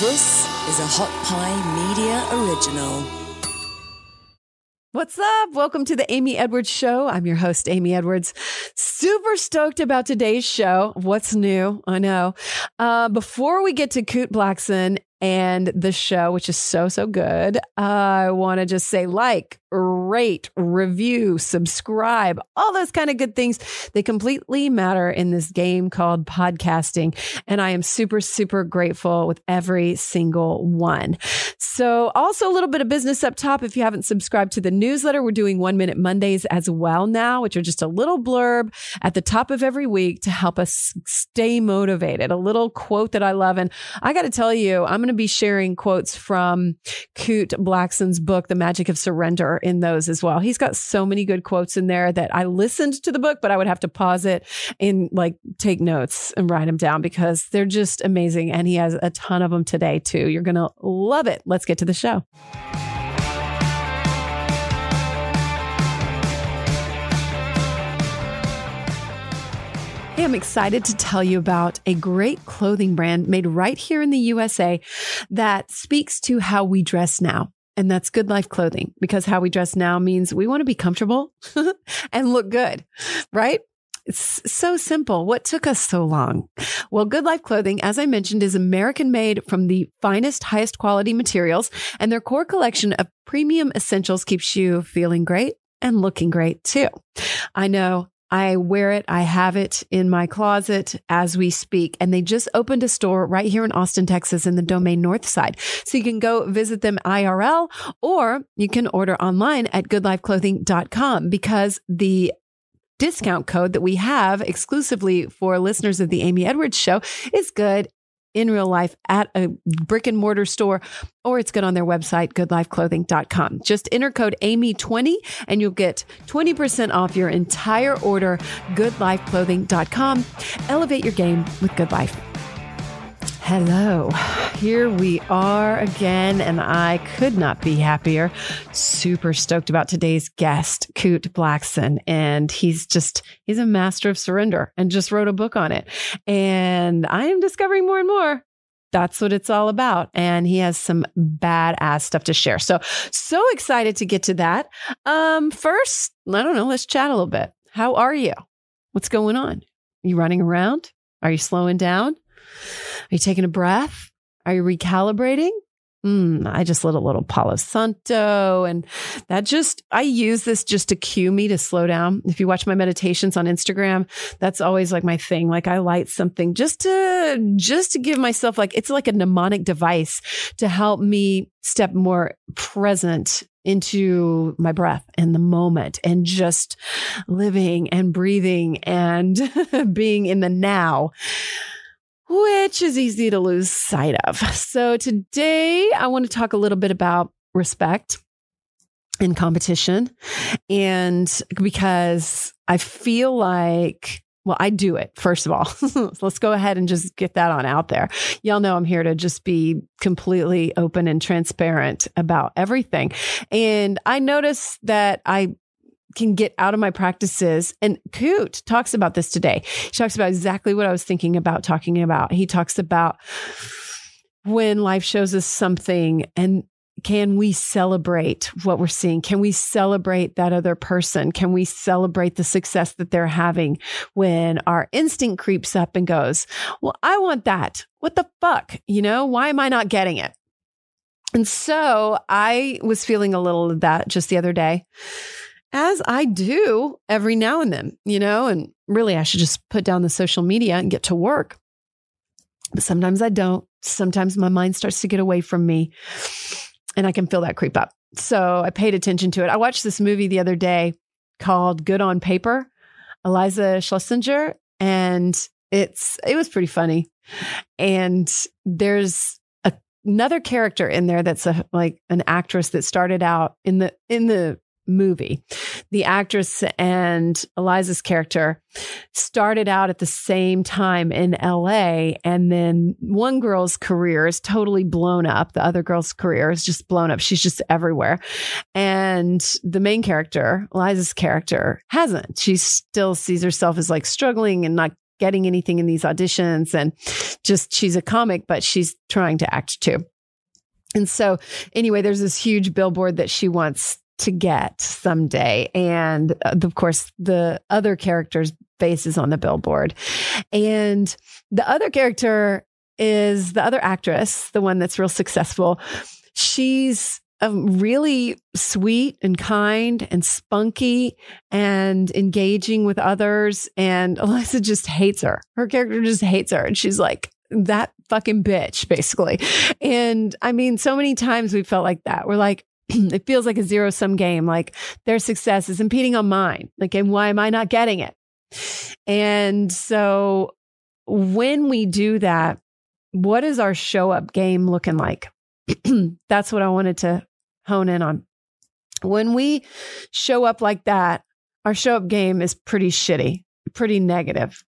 This is a Hot Pie Media original. What's up? Welcome to the Amy Edwards Show. I'm your host, Amy Edwards. Super stoked about today's show. What's new? I know. Uh, before we get to Kute Blackson and the show, which is so, so good, I want to just say like, rate, review, subscribe, all those kind of good things. They completely matter in this game called podcasting. And I am super, super grateful with every single one. So, also a little bit of business up top. If you haven't subscribed to the newsletter, we're doing one minute Mondays as well now, which are just a little blurb at the top of every week to help us stay motivated. A little quote that I love. And I got to tell you, I'm going to be sharing quotes from Kute Blackson's book, The Magic of Surrender in those as well. He's got so many good quotes in there that I listened to the book, but I would have to pause it and like take notes and write them down because they're just amazing. And he has a ton of them today too. You're going to love it. Let's get to the show. Hey, I'm excited to tell you about a great clothing brand made right here in the USA that speaks to how we dress now. And that's good life clothing because how we dress now means we want to be comfortable and look good, right? It's so simple. What took us so long? Well, Good Life Clothing, as I mentioned, is American made from the finest, highest quality materials, and their core collection of premium essentials keeps you feeling great and looking great too. I know I wear it. I have it in my closet as we speak. And they just opened a store right here in Austin, Texas in the Domain North side. So you can go visit them IRL or you can order online at goodlifeclothing.com because the discount code that we have exclusively for listeners of the Amy Edwards show is good in real life at a brick and mortar store, or it's good on their website, goodlifeclothing.com. Just enter code Amy20 and you'll get 20% off your entire order, goodlifeclothing.com. Elevate your game with Good Life. Hello, here we are again, and I could not be happier. Super stoked about today's guest, Kute Blackson. And he's just, he's a master of surrender and just wrote a book on it. And I am discovering more and more that's what it's all about. And he has some badass stuff to share. So, so excited to get to that. Um, first, I don't know, let's chat a little bit. How are you? What's going on? You running around? Are you slowing down? Are you taking a breath? Are you recalibrating? Mm, I just lit a little Palo Santo and that just, I use this just to cue me to slow down. If you watch my meditations on Instagram, that's always like my thing. Like I light something just to, just to give myself like, it's like a mnemonic device to help me step more present into my breath and the moment and just living and breathing and being in the now which is easy to lose sight of. So today I want to talk a little bit about respect in competition. And because I feel like well, I do it, first of all. Let's go ahead and just get that on out there. Y'all know I'm here to just be completely open and transparent about everything. And I notice that I can get out of my practices. And Kute talks about this today. He talks about exactly what I was thinking about talking about. He talks about when life shows us something and can we celebrate what we're seeing? Can we celebrate that other person? Can we celebrate the success that they're having when our instinct creeps up and goes, Well, I want that. What the fuck? You know, why am I not getting it? And so I was feeling a little of that just the other day as I do every now and then, you know, and really I should just put down the social media and get to work. But sometimes I don't. Sometimes my mind starts to get away from me and I can feel that creep up. So I paid attention to it. I watched this movie the other day called Good on Paper, Iliza Shlesinger, and it's it was pretty funny. And there's a, another character in there that's a like an actress that started out in the in the movie. The actress and Iliza's character started out at the same time in LA, and then one girl's career is totally blown up. The other girl's career is just blown up. She's just everywhere. And the main character, Iliza's character, hasn't. She still sees herself as like struggling and not getting anything in these auditions and just she's a comic, but she's trying to act too. And so, anyway, there's this huge billboard that she wants to get someday. And uh, of course, the other character's face is on the billboard. And the other character is the other actress, the one that's real successful. She's um, really sweet and kind and spunky and engaging with others. And Iliza just hates her. Her character just hates her. And she's like, that fucking bitch, basically. And I mean, so many times we felt like that. We're like, it feels like a zero sum game. Like their success is impeding on mine. Like, and why am I not getting it? And so when we do that, what is our show up game looking like? That's what I wanted to hone in on. When we show up like that, our show up game is pretty shitty, pretty negative.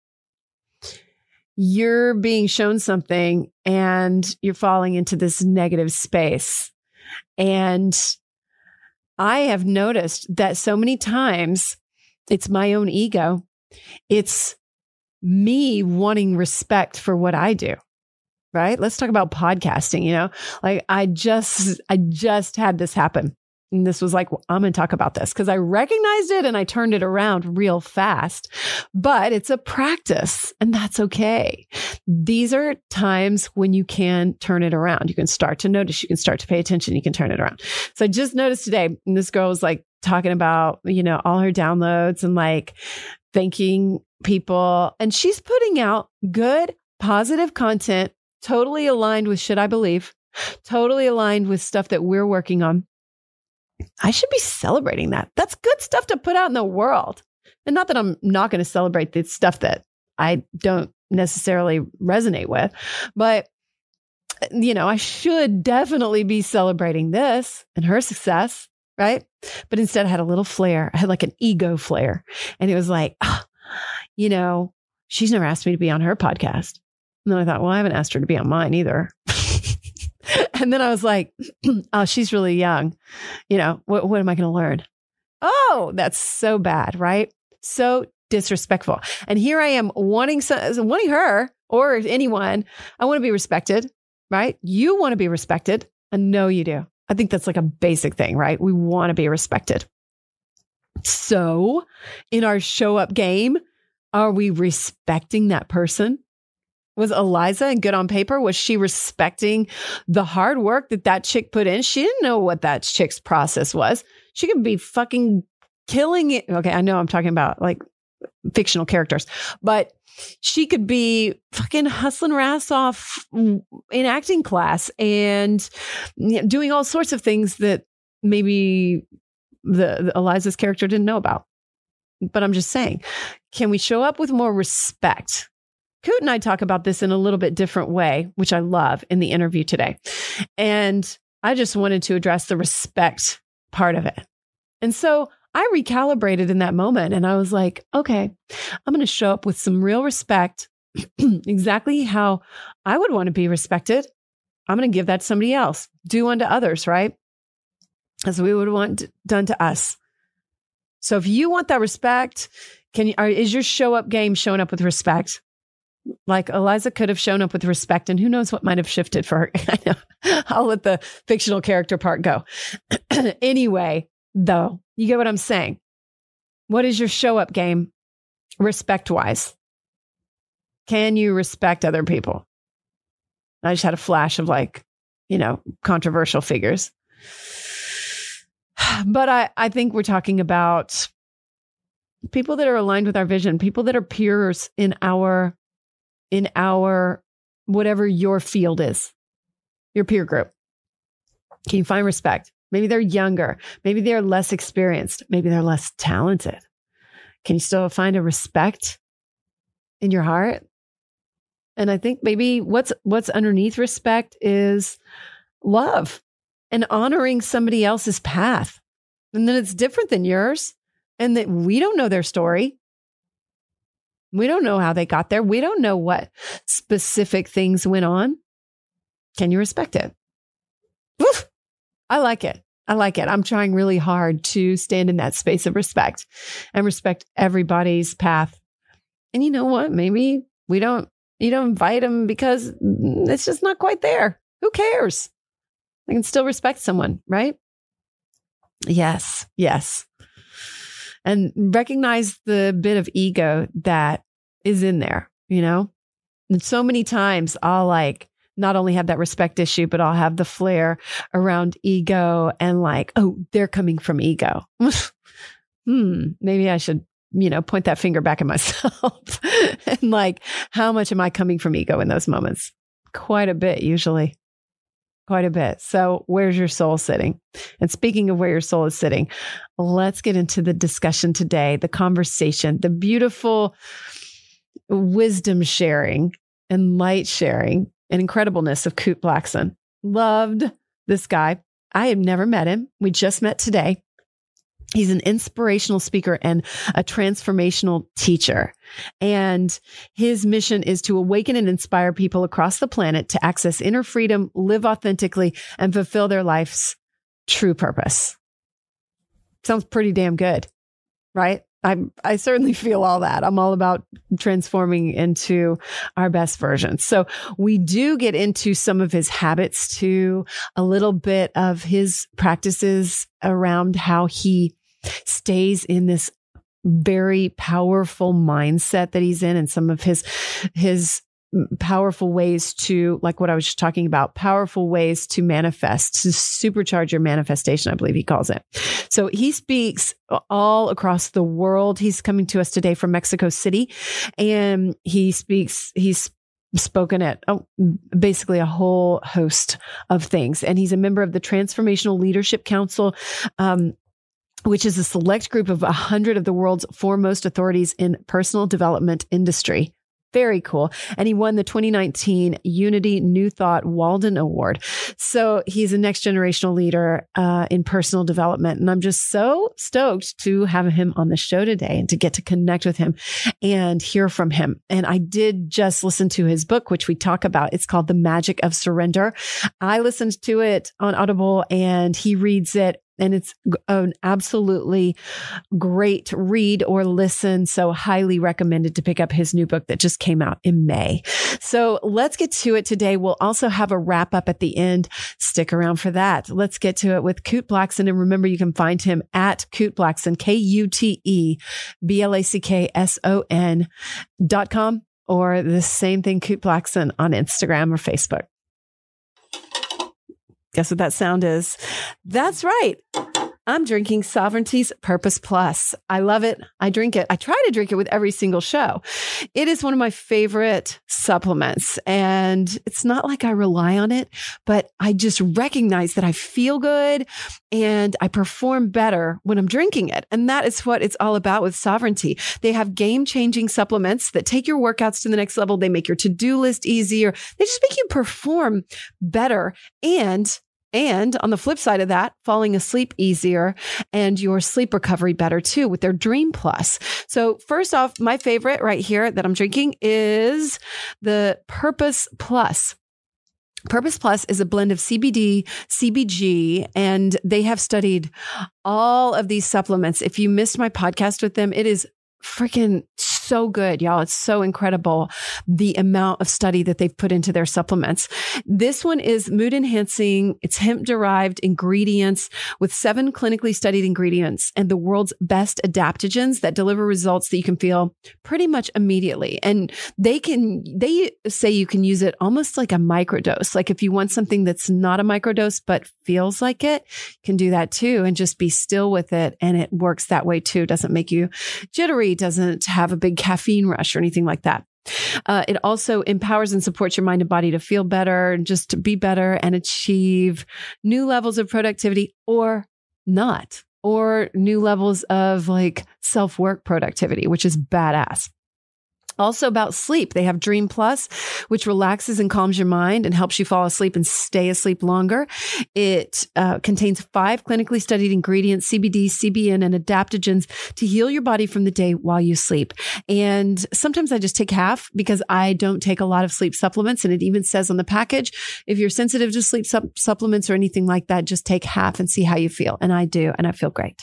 You're being shown something and you're falling into this negative space. And I have noticed that so many times it's my own ego. It's me wanting respect for what I do right? Let's talk about podcasting, you know? Like I just I just had this happen. And this was like, well, I'm going to talk about this because I recognized it and I turned it around real fast. But it's a practice and that's okay. These are times when you can turn it around. You can start to notice, you can start to pay attention, you can turn it around. So I just noticed today, and this girl was like talking about, you know, all her downloads and like thanking people. And she's putting out good, positive content totally aligned with should I believe, totally aligned with stuff that we're working on. I should be celebrating that. That's good stuff to put out in the world. And not that I'm not going to celebrate the stuff that I don't necessarily resonate with, but uh, you know, I should definitely be celebrating this and her success, right? But instead, I had a little flare. I had like an ego flare. And it was like, oh, you know, she's never asked me to be on her podcast. And then I thought, well, I haven't asked her to be on mine either. and then I was like, oh, she's really young. You know, what, what am I going to learn? Oh, that's so bad, right? So disrespectful. And here I am wanting some, wanting her or anyone. I want to be respected, right? You want to be respected. I know you do. I think that's like a basic thing, right? We want to be respected. So, in our show up game, are we respecting that person? Was Iliza and good on paper? Was she respecting the hard work that that chick put in? She didn't know what that chick's process was. She could be fucking killing it. Okay, I know I'm talking about like fictional characters, but she could be fucking hustling her ass off in acting class and doing all sorts of things that maybe the, the Iliza's character didn't know about. But I'm just saying, can we show up with more respect? Kute and I talk about this in a little bit different way, which I love in the interview today. And I just wanted to address the respect part of it. And so I recalibrated in that moment and I was like, okay, I'm going to show up with some real respect, exactly how I would want to be respected. I'm going to give that to somebody else. Do unto others, right? As we would want done to us. So if you want that respect, can you, is your show up game showing up with respect? Like Iliza could have shown up with respect, and who knows what might have shifted for her. I know. I'll let the fictional character part go. anyway, though, you get what I'm saying. What is your show up game respect wise? Can you respect other people? I just had a flash of like, you know, controversial figures. But I, I think we're talking about people that are aligned with our vision, people that are peers in our in our whatever your field is, your peer group? Can you find respect? Maybe they're younger. Maybe they're less experienced. Maybe they're less talented. Can you still find a respect in your heart? And I think maybe what's what's underneath respect is love and honoring somebody else's path. And then it's different than yours and that we don't know their story. We don't know how they got there. We don't know what specific things went on. Can you respect it? Oof, I like it. I like it. I'm trying really hard to stand in that space of respect and respect everybody's path And you know what? Maybe we don't, you don't invite them because it's just not quite there. Who cares? I can still respect someone, right? Yes, yes. And recognize the bit of ego that is in there, you know? And so many times I'll like not only have that respect issue, but I'll have the flare around ego and like, oh, they're coming from ego. hmm, maybe I should, you know, point that finger back at myself. and like, how much am I coming from ego in those moments? Quite a bit, usually. Quite a bit. So, where's your soul sitting? And speaking of where your soul is sitting, let's get into the discussion today, the conversation, the beautiful wisdom sharing and light sharing and incredibleness of Kute Blackson. Loved this guy. I have never met him. We just met today. He's an inspirational speaker and a transformational teacher. And his mission is to awaken and inspire people across the planet to access inner freedom, live authentically, and fulfill their life's true purpose. Sounds pretty damn good, right? I I certainly feel all that. I'm all about transforming into our best version. So we do get into some of his habits too, a little bit of his practices around how he stays in this very powerful mindset that he's in and some of his his powerful ways to like what I was just talking about, powerful ways to manifest, to supercharge your manifestation, I believe he calls it. So he speaks all across the world. He's coming to us today from Mexico City and he speaks, he's spoken at oh, basically a whole host of things. And he's a member of the Transformational Leadership Council. Um, which is a select group of 100 of the world's foremost authorities in personal development industry. Very cool. And he won the 2019 Unity New Thought Walden Award. So he's a next generational leader uh, in personal development. And I'm just so stoked to have him on the show today and to get to connect with him and hear from him. And I did just listen to his book, which we talk about. It's called The Magic of Surrender. I listened to it on Audible and he reads it and it's an absolutely great read or listen. So highly recommended to pick up his new book that just came out in May. So let's get to it today. We'll also have a wrap up at the end. Stick around for that. Let's get to it with Kute Blackson. And remember, you can find him at Kute Blackson, K U T E B L A C K S O N dot com or the same thing, Kute Blackson on Instagram or Facebook. Guess what that sound is? That's right. I'm drinking Sovereignty's Purpose Plus. I love it. I drink it. I try to drink it with every single show. It is one of my favorite supplements. And it's not like I rely on it, but I just recognize that I feel good and I perform better when I'm drinking it. And that is what it's all about with Sovereignty. They have game changing supplements that take your workouts to the next level. They make your to do list easier. They just make you perform better and and on the flip side of that, falling asleep easier and your sleep recovery better too with their Dream Plus. So, first off, my favorite right here that I'm drinking is the Purpose Plus. Purpose Plus is a blend of CBD, CBG, and they have studied all of these supplements. If you missed my podcast with them, it is freaking so good, y'all. It's so incredible the amount of study that they've put into their supplements. This one is mood enhancing. It's hemp derived ingredients with seven clinically studied ingredients and the world's best adaptogens that deliver results that you can feel pretty much immediately. And they can, they say you can use it almost like a microdose. Like if you want something that's not a microdose, but feels like it, can do that too and just be still with it. And it works that way too. Doesn't make you jittery, doesn't have a big caffeine rush or anything like that. Uh, it also empowers and supports your mind and body to feel better, and just to be better and achieve new levels of productivity or not, or new levels of like self work productivity, which is badass. Also about sleep, they have Dream Plus, which relaxes and calms your mind and helps you fall asleep and stay asleep longer. It uh, contains five clinically studied ingredients, CBD, CBN, and adaptogens to heal your body from the day while you sleep. And sometimes I just take half because I don't take a lot of sleep supplements. And it even says on the package, if you're sensitive to sleep su- supplements or anything like that, just take half and see how you feel. And I do, and I feel great.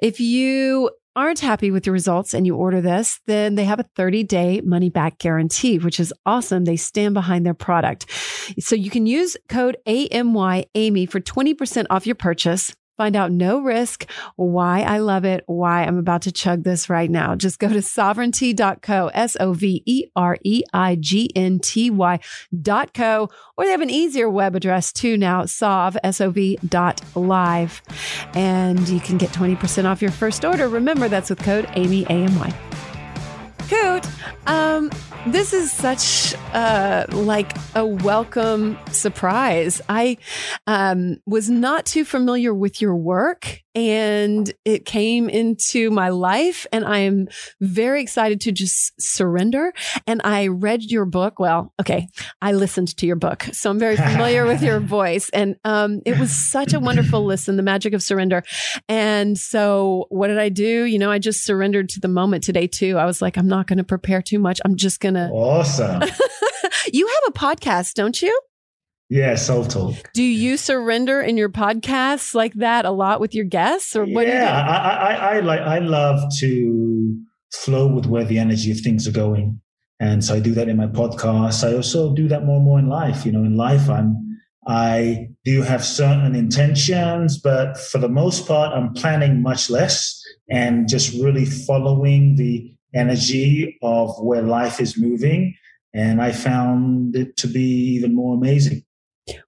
If you aren't happy with the results and you order this, then they have a 30 day money back guarantee, which is awesome. They stand behind their product. So you can use code AMY Amy for 20% off your purchase. Find out no risk, why I love it, why I'm about to chug this right now. Just go to sovereignty.co, S O V E R E I G N T Y dot co, or they have an easier web address too now, sov, S O V dot live. And you can get 20% off your first order. Remember, that's with code Amy, A M Y. Kute, um, this is such uh, like a welcome surprise. I um, was not too familiar with your work and it came into my life and I am very excited to just surrender. And I read your book. Well, okay. I listened to your book. So I'm very familiar with your voice and, um, it was such a wonderful listen, the magic of surrender. And so what did I do? You know, I just surrendered to the moment today too. I was like, I'm not going to prepare too much. I'm just going to. Awesome. you have a podcast, don't you? Yeah, self talk. Do you surrender in your podcasts like that a lot with your guests, or what? Yeah, I, I, I like. I love to flow with where the energy of things are going, and so I do that in my podcast. I also do that more and more in life. You know, in life, I'm I do have certain intentions, but for the most part, I'm planning much less and just really following the energy of where life is moving. And I found it to be even more amazing.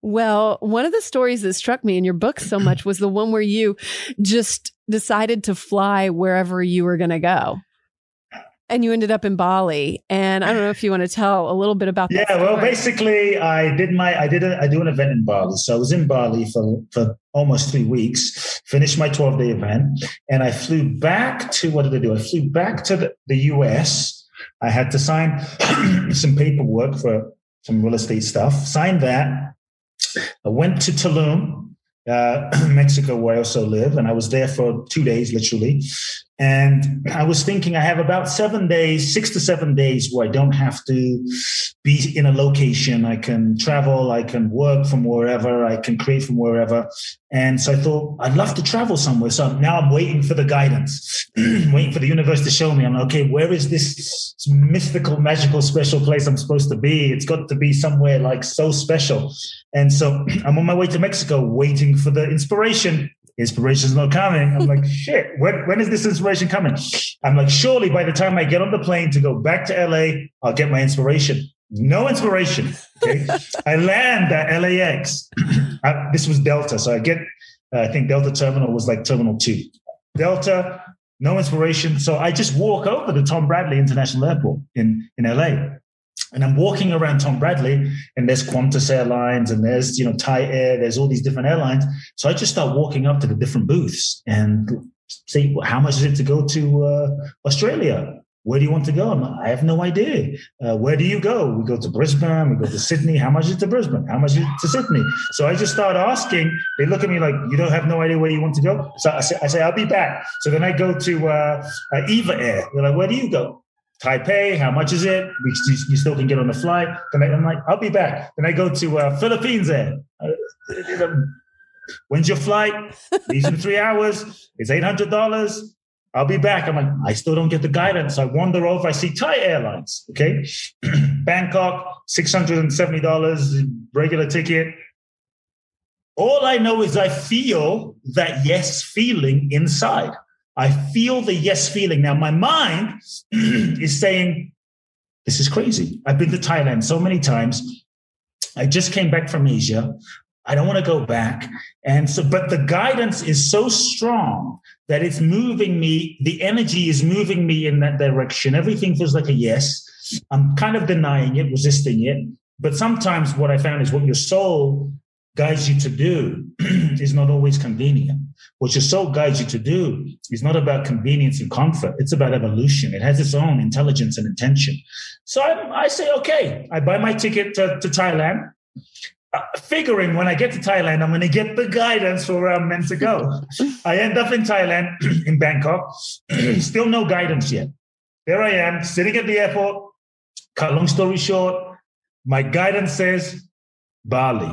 Well, one of the stories that struck me in your book so much was the one where you just decided to fly wherever you were going to go. And you ended up in Bali, and I don't know if you want to tell a little bit about that. Yeah, well, basically, I did my I did a, I do an event in Bali, so I was in Bali for for almost three weeks. Finished my twelve day event, and I flew back to what did I do? I flew back to the, the U.S. I had to sign some paperwork for some real estate stuff. Signed that, I went to Tulum, uh, Mexico, where I also live, and I was there for two days, literally. And I was thinking, I have about seven days, six to seven days, where I don't have to be in a location. I can travel, I can work from wherever, I can create from wherever. And so I thought, I'd love to travel somewhere. So now I'm waiting for the guidance, waiting for the universe to show me. I'm like, okay, where is this mystical, magical, special place I'm supposed to be? It's got to be somewhere like so special. And so I'm on my way to Mexico, waiting for the inspiration inspiration's not coming. I'm like, shit, when, when is this inspiration coming? I'm like, surely by the time I get on the plane to go back to LA, I'll get my inspiration. No inspiration. Okay. I land at LAX. I, this was Delta. So I get, uh, I think Delta Terminal was like Terminal 2. Delta, no inspiration. So I just walk over to Tom Bradley International Airport in, in LA. And I'm walking around Tom Bradley, and there's Qantas Airlines, and there's you know Thai Air, there's all these different airlines. So I just start walking up to the different booths and say, how much is it to go to uh, Australia? Where do you want to go? Like, i have no idea. Uh, where do you go? We go to Brisbane, we go to Sydney. How much is to Brisbane? How much is it to Sydney? So I just start asking. They look at me like, you don't have no idea where you want to go? So I say, I say I'll be back. So then I go to uh, uh, Eva Air. They're like, where do you go? Taipei, how much is it? You, you still can get on the flight. Then I, am like, I'll be back. Then I go to uh, Philippines there. Uh, when's your flight? These in three hours. It's $800. I'll be back. I'm like, I still don't get the guidance. I wander over. I see Thai Airlines. Okay. Bangkok, $670, regular ticket. All I know is I feel that yes feeling inside. I feel the yes feeling. Now, my mind is saying, this is crazy. I've been to Thailand so many times. I just came back from Asia. I don't want to go back. And so, but the guidance is so strong that it's moving me. The energy is moving me in that direction. Everything feels like a yes. I'm kind of denying it, resisting it. But sometimes what I found is what your soul guides you to do is not always convenient. What your soul guides you to do is not about convenience and comfort. It's about evolution. It has its own intelligence and intention. So I, I say, okay, I buy my ticket to, to Thailand, uh, figuring when I get to Thailand, I'm going to get the guidance for where I'm meant to go. I end up in Thailand, in Bangkok, still no guidance yet. There I am, sitting at the airport. Cut long story short, my guidance says Bali.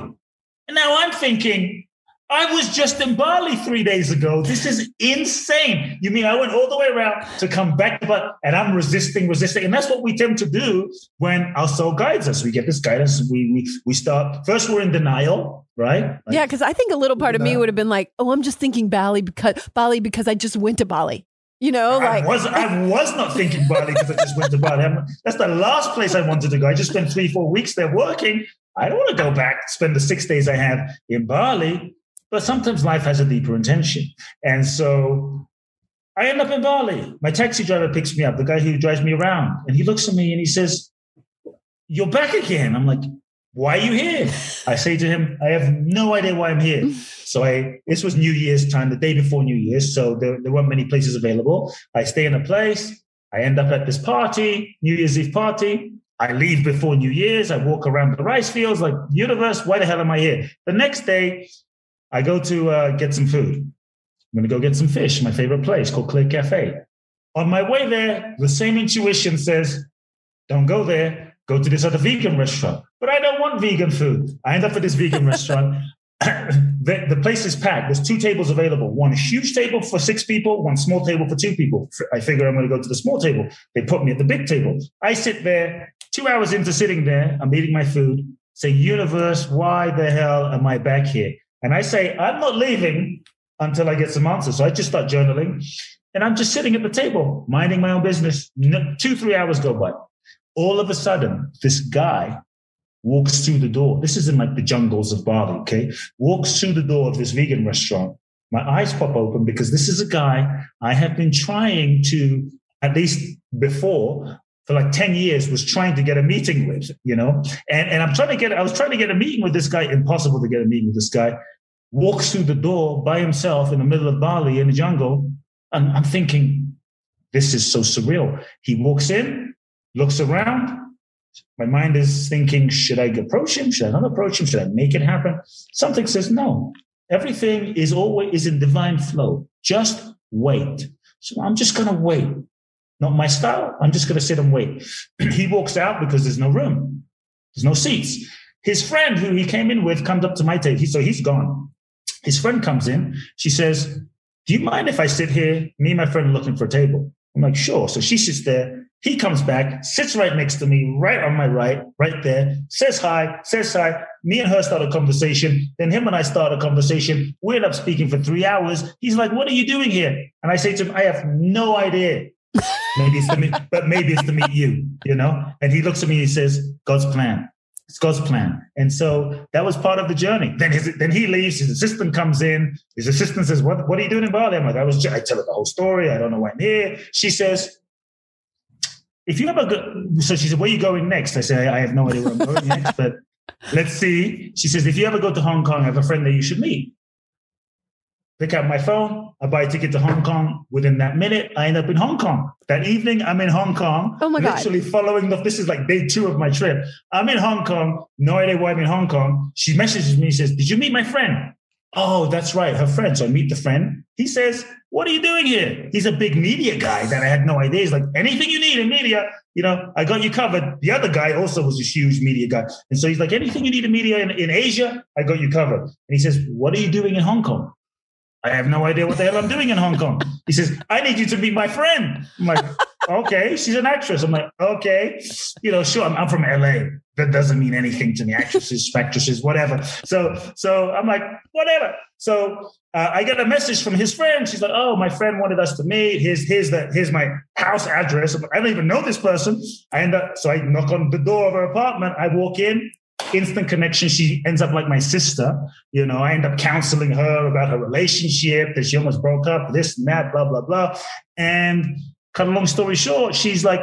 And now I'm thinking, I was just in Bali three days ago. This is insane. You mean I went all the way around to come back, but and I'm resisting, resisting, and that's what we tend to do when our soul guides us. We get this guidance. We we we start first. We're in denial, right? Like, yeah, because I think a little part of me would have been like, "Oh, I'm just thinking Bali because Bali because I just went to Bali." You know, like I was I was not thinking Bali because I just went to Bali. That's the last place I wanted to go. I just spent three four weeks there working. I don't want to go back spend the six days I had in Bali. But sometimes life has a deeper intention. And so I end up in Bali. My taxi driver picks me up, the guy who drives me around, and he looks at me and he says, You're back again. I'm like, Why are you here? I say to him, I have no idea why I'm here. So I this was New Year's time, the day before New Year's. So there, there weren't many places available. I stay in a place. I end up at this party, New Year's Eve party. I leave before New Year's. I walk around the rice fields like, universe, why the hell am I here? The next day, I go to uh, get some food. I'm going to go get some fish, my favorite place called Clear Cafe. On my way there, the same intuition says, don't go there, go to this other vegan restaurant. But I don't want vegan food. I end up at this vegan restaurant. the, the place is packed. There's two tables available. One huge table for six people, one small table for two people. I figure I'm going to go to the small table. They put me at the big table. I sit there, two hours into sitting there, I'm eating my food, say, universe, why the hell am I back here? And I say, I'm not leaving until I get some answers. So I just start journaling and I'm just sitting at the table, minding my own business. Two, three hours go by. All of a sudden, this guy walks through the door. This is in like the jungles of Bali, okay? Walks through the door of this vegan restaurant. My eyes pop open because this is a guy I have been trying to, at least before, for like 10 years was trying to get a meeting with, you know? And, and I'm trying to get, I was trying to get a meeting with this guy, impossible to get a meeting with this guy, walks through the door by himself in the middle of Bali in the jungle. And I'm thinking, this is so surreal. He walks in, looks around. My mind is thinking, should I approach him? Should I not approach him? Should I make it happen? Something says no. Everything is always is in divine flow. Just wait. So I'm just going to wait. Not my style. I'm just going to sit and wait. he walks out because there's no room. There's no seats. His friend who he came in with comes up to my table. He, so he's gone. His friend comes in. She says, do you mind if I sit here? Me and my friend are looking for a table. I'm like, sure. So she sits there. He comes back, sits right next to me, right on my right, right there, says hi, says hi. Me and her start a conversation. Then him and I start a conversation. We end up speaking for three hours. He's like, what are you doing here? And I say to him, I have no idea. Maybe it's to meet, but maybe it's to meet you, you know? And he looks at me and he says, God's plan. It's God's plan. And so that was part of the journey. Then his, then he leaves, his assistant comes in. His assistant says, What, what are you doing in Bali? I'm like, I was I tell her the whole story. I don't know why I'm here. She says, if you ever go, so she said, where are you going next? I say, I have no idea where I'm going next, but let's see. She says, if you ever go to Hong Kong, I have a friend that you should meet pick up my phone, I buy a ticket to Hong Kong. Within that minute, I end up in Hong Kong. That evening, I'm in Hong Kong. Oh my God. Literally following the, this is like day two of my trip. I'm in Hong Kong. No idea why I'm in Hong Kong. She messages me, says, Did you meet my friend? Oh, that's right, her friend. So I meet the friend. He says, What are you doing here? He's a big media guy that I had no idea. He's like, Anything you need in media, you know, I got you covered. The other guy also was a huge media guy. And so he's like, Anything you need in media in, in Asia, I got you covered. And he says, What are you doing in Hong Kong? I have no idea what the hell I'm doing in Hong Kong. He says, I need you to meet my friend. I'm like, okay, she's an actress. I'm like, okay, you know, sure, I'm, I'm, from LA. That doesn't mean anything to me. Actresses, actresses, whatever. So, so I'm like, whatever. So uh, I get a message from his friend. She's like, oh, my friend wanted us to meet. Here's, here's the, here's my house address. I don't even know this person. I end up, so I knock on the door of her apartment. I walk in instant connection. She ends up like my sister. You know, I end up counseling her about her relationship that she almost broke up, this and that, blah, blah, blah. And cut a long story short, she's like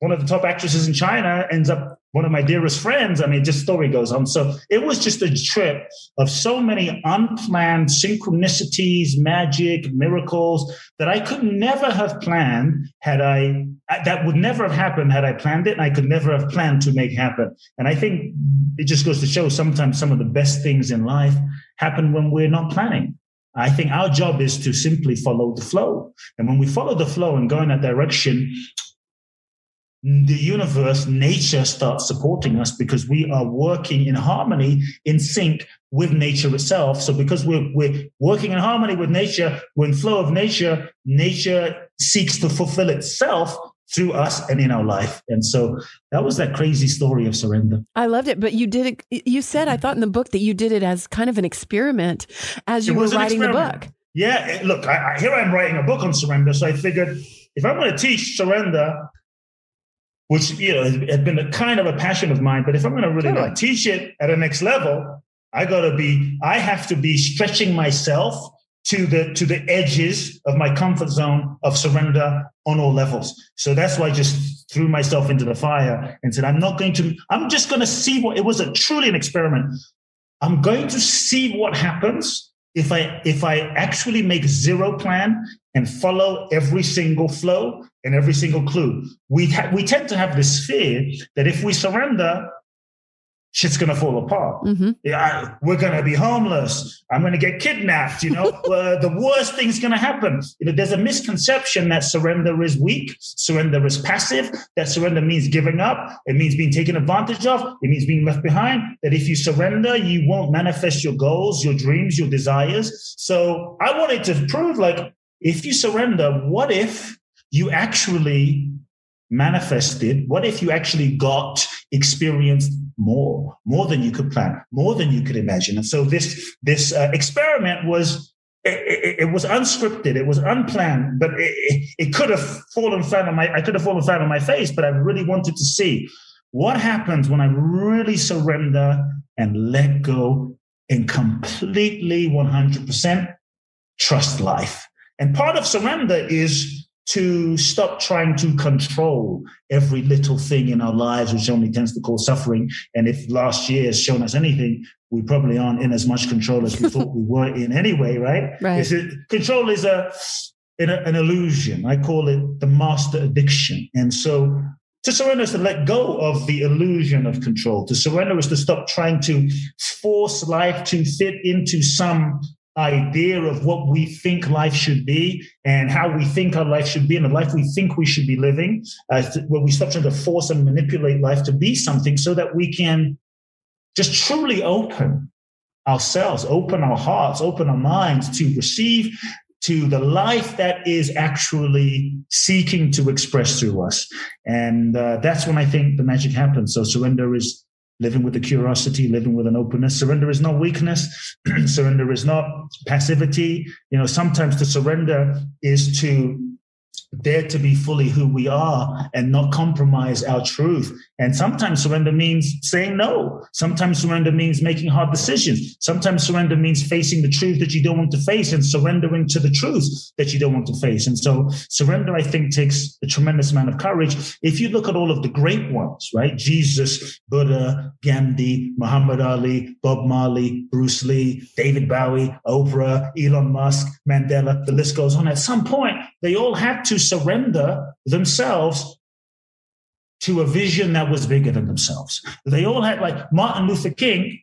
one of the top actresses in China, ends up one of my dearest friends. I mean, just story goes on. So it was just a trip of so many unplanned synchronicities, magic, miracles that I could never have planned had I, that would never have happened had I planned it. And I could never have planned to make happen. And I think it just goes to show sometimes some of the best things in life happen when we're not planning. I think our job is to simply follow the flow. And when we follow the flow and go in that direction, the universe, nature starts supporting us because we are working in harmony, in sync with nature itself. So because we're, we're working in harmony with nature, we're in flow of nature, nature seeks to fulfill itself through us and in our life. And so that was that crazy story of surrender. I loved it. But you did it, you said, I thought in the book that you did it as kind of an experiment as you were writing the book. Yeah. Look, I, I, here I'm writing a book on surrender. So I figured if I'm going to teach surrender, which, you know, had been a kind of a passion of mine, but if I'm going to really totally. like, teach it at a next level, I got to be, I have to be stretching myself to the to the edges of my comfort zone of surrender on all levels. So that's why I just threw myself into the fire and said, I'm not going to, I'm just going to see what it was a truly an experiment. I'm going to see what happens if I if I actually make zero plan and follow every single flow and every single clue. We ha- we tend to have this fear that if we surrender, shit's gonna fall apart. Mm-hmm. Yeah, we're gonna be homeless. I'm gonna get kidnapped. You know, uh, the worst thing's gonna happen. You know, there's a misconception that surrender is weak, surrender is passive, that surrender means giving up, it means being taken advantage of, it means being left behind. That if you surrender, you won't manifest your goals, your dreams, your desires. So I wanted to prove, like, if you surrender, what if you actually manifested? What if you actually got experienced more, more than you could plan, more than you could imagine? And so this this uh, experiment was it, it, it, was unscripted, it was unplanned, but it, it, could have fallen flat on my I could have fallen flat on my face. But I really wanted to see what happens when I really surrender and let go and completely 100% trust life. And part of surrender is to stop trying to control every little thing in our lives, which only tends to cause suffering. And if last year has shown us anything, we probably aren't in as much control as we thought we were in anyway, right? Right. It, control is a, an illusion. I call it the master addiction. And so to surrender is to let go of the illusion of control. To surrender is to stop trying to force life to fit into some idea of what we think life should be and how we think our life should be and the life we think we should be living, uh, where we stop trying to force and manipulate life to be something so that we can just truly open ourselves, open our hearts, open our minds to receive to the life that is actually seeking to express through us. And uh, that's when I think the magic happens. So surrender is living with a curiosity, living with an openness. Surrender is not weakness. surrender is not passivity. You know, sometimes to surrender is to dare to be fully who we are and not compromise our truth. And sometimes surrender means saying no. Sometimes surrender means making hard decisions. Sometimes surrender means facing the truth that you don't want to face and surrendering to the truth that you don't want to face. And so surrender, I think, takes a tremendous amount of courage. If you look at all of the great ones, right? Jesus, Buddha, Gandhi, Muhammad Ali, Bob Marley, Bruce Lee, David Bowie, Oprah, Elon Musk, Mandela, the list goes on. At some point, they all had to surrender themselves to a vision that was bigger than themselves. They all had, like Martin Luther King,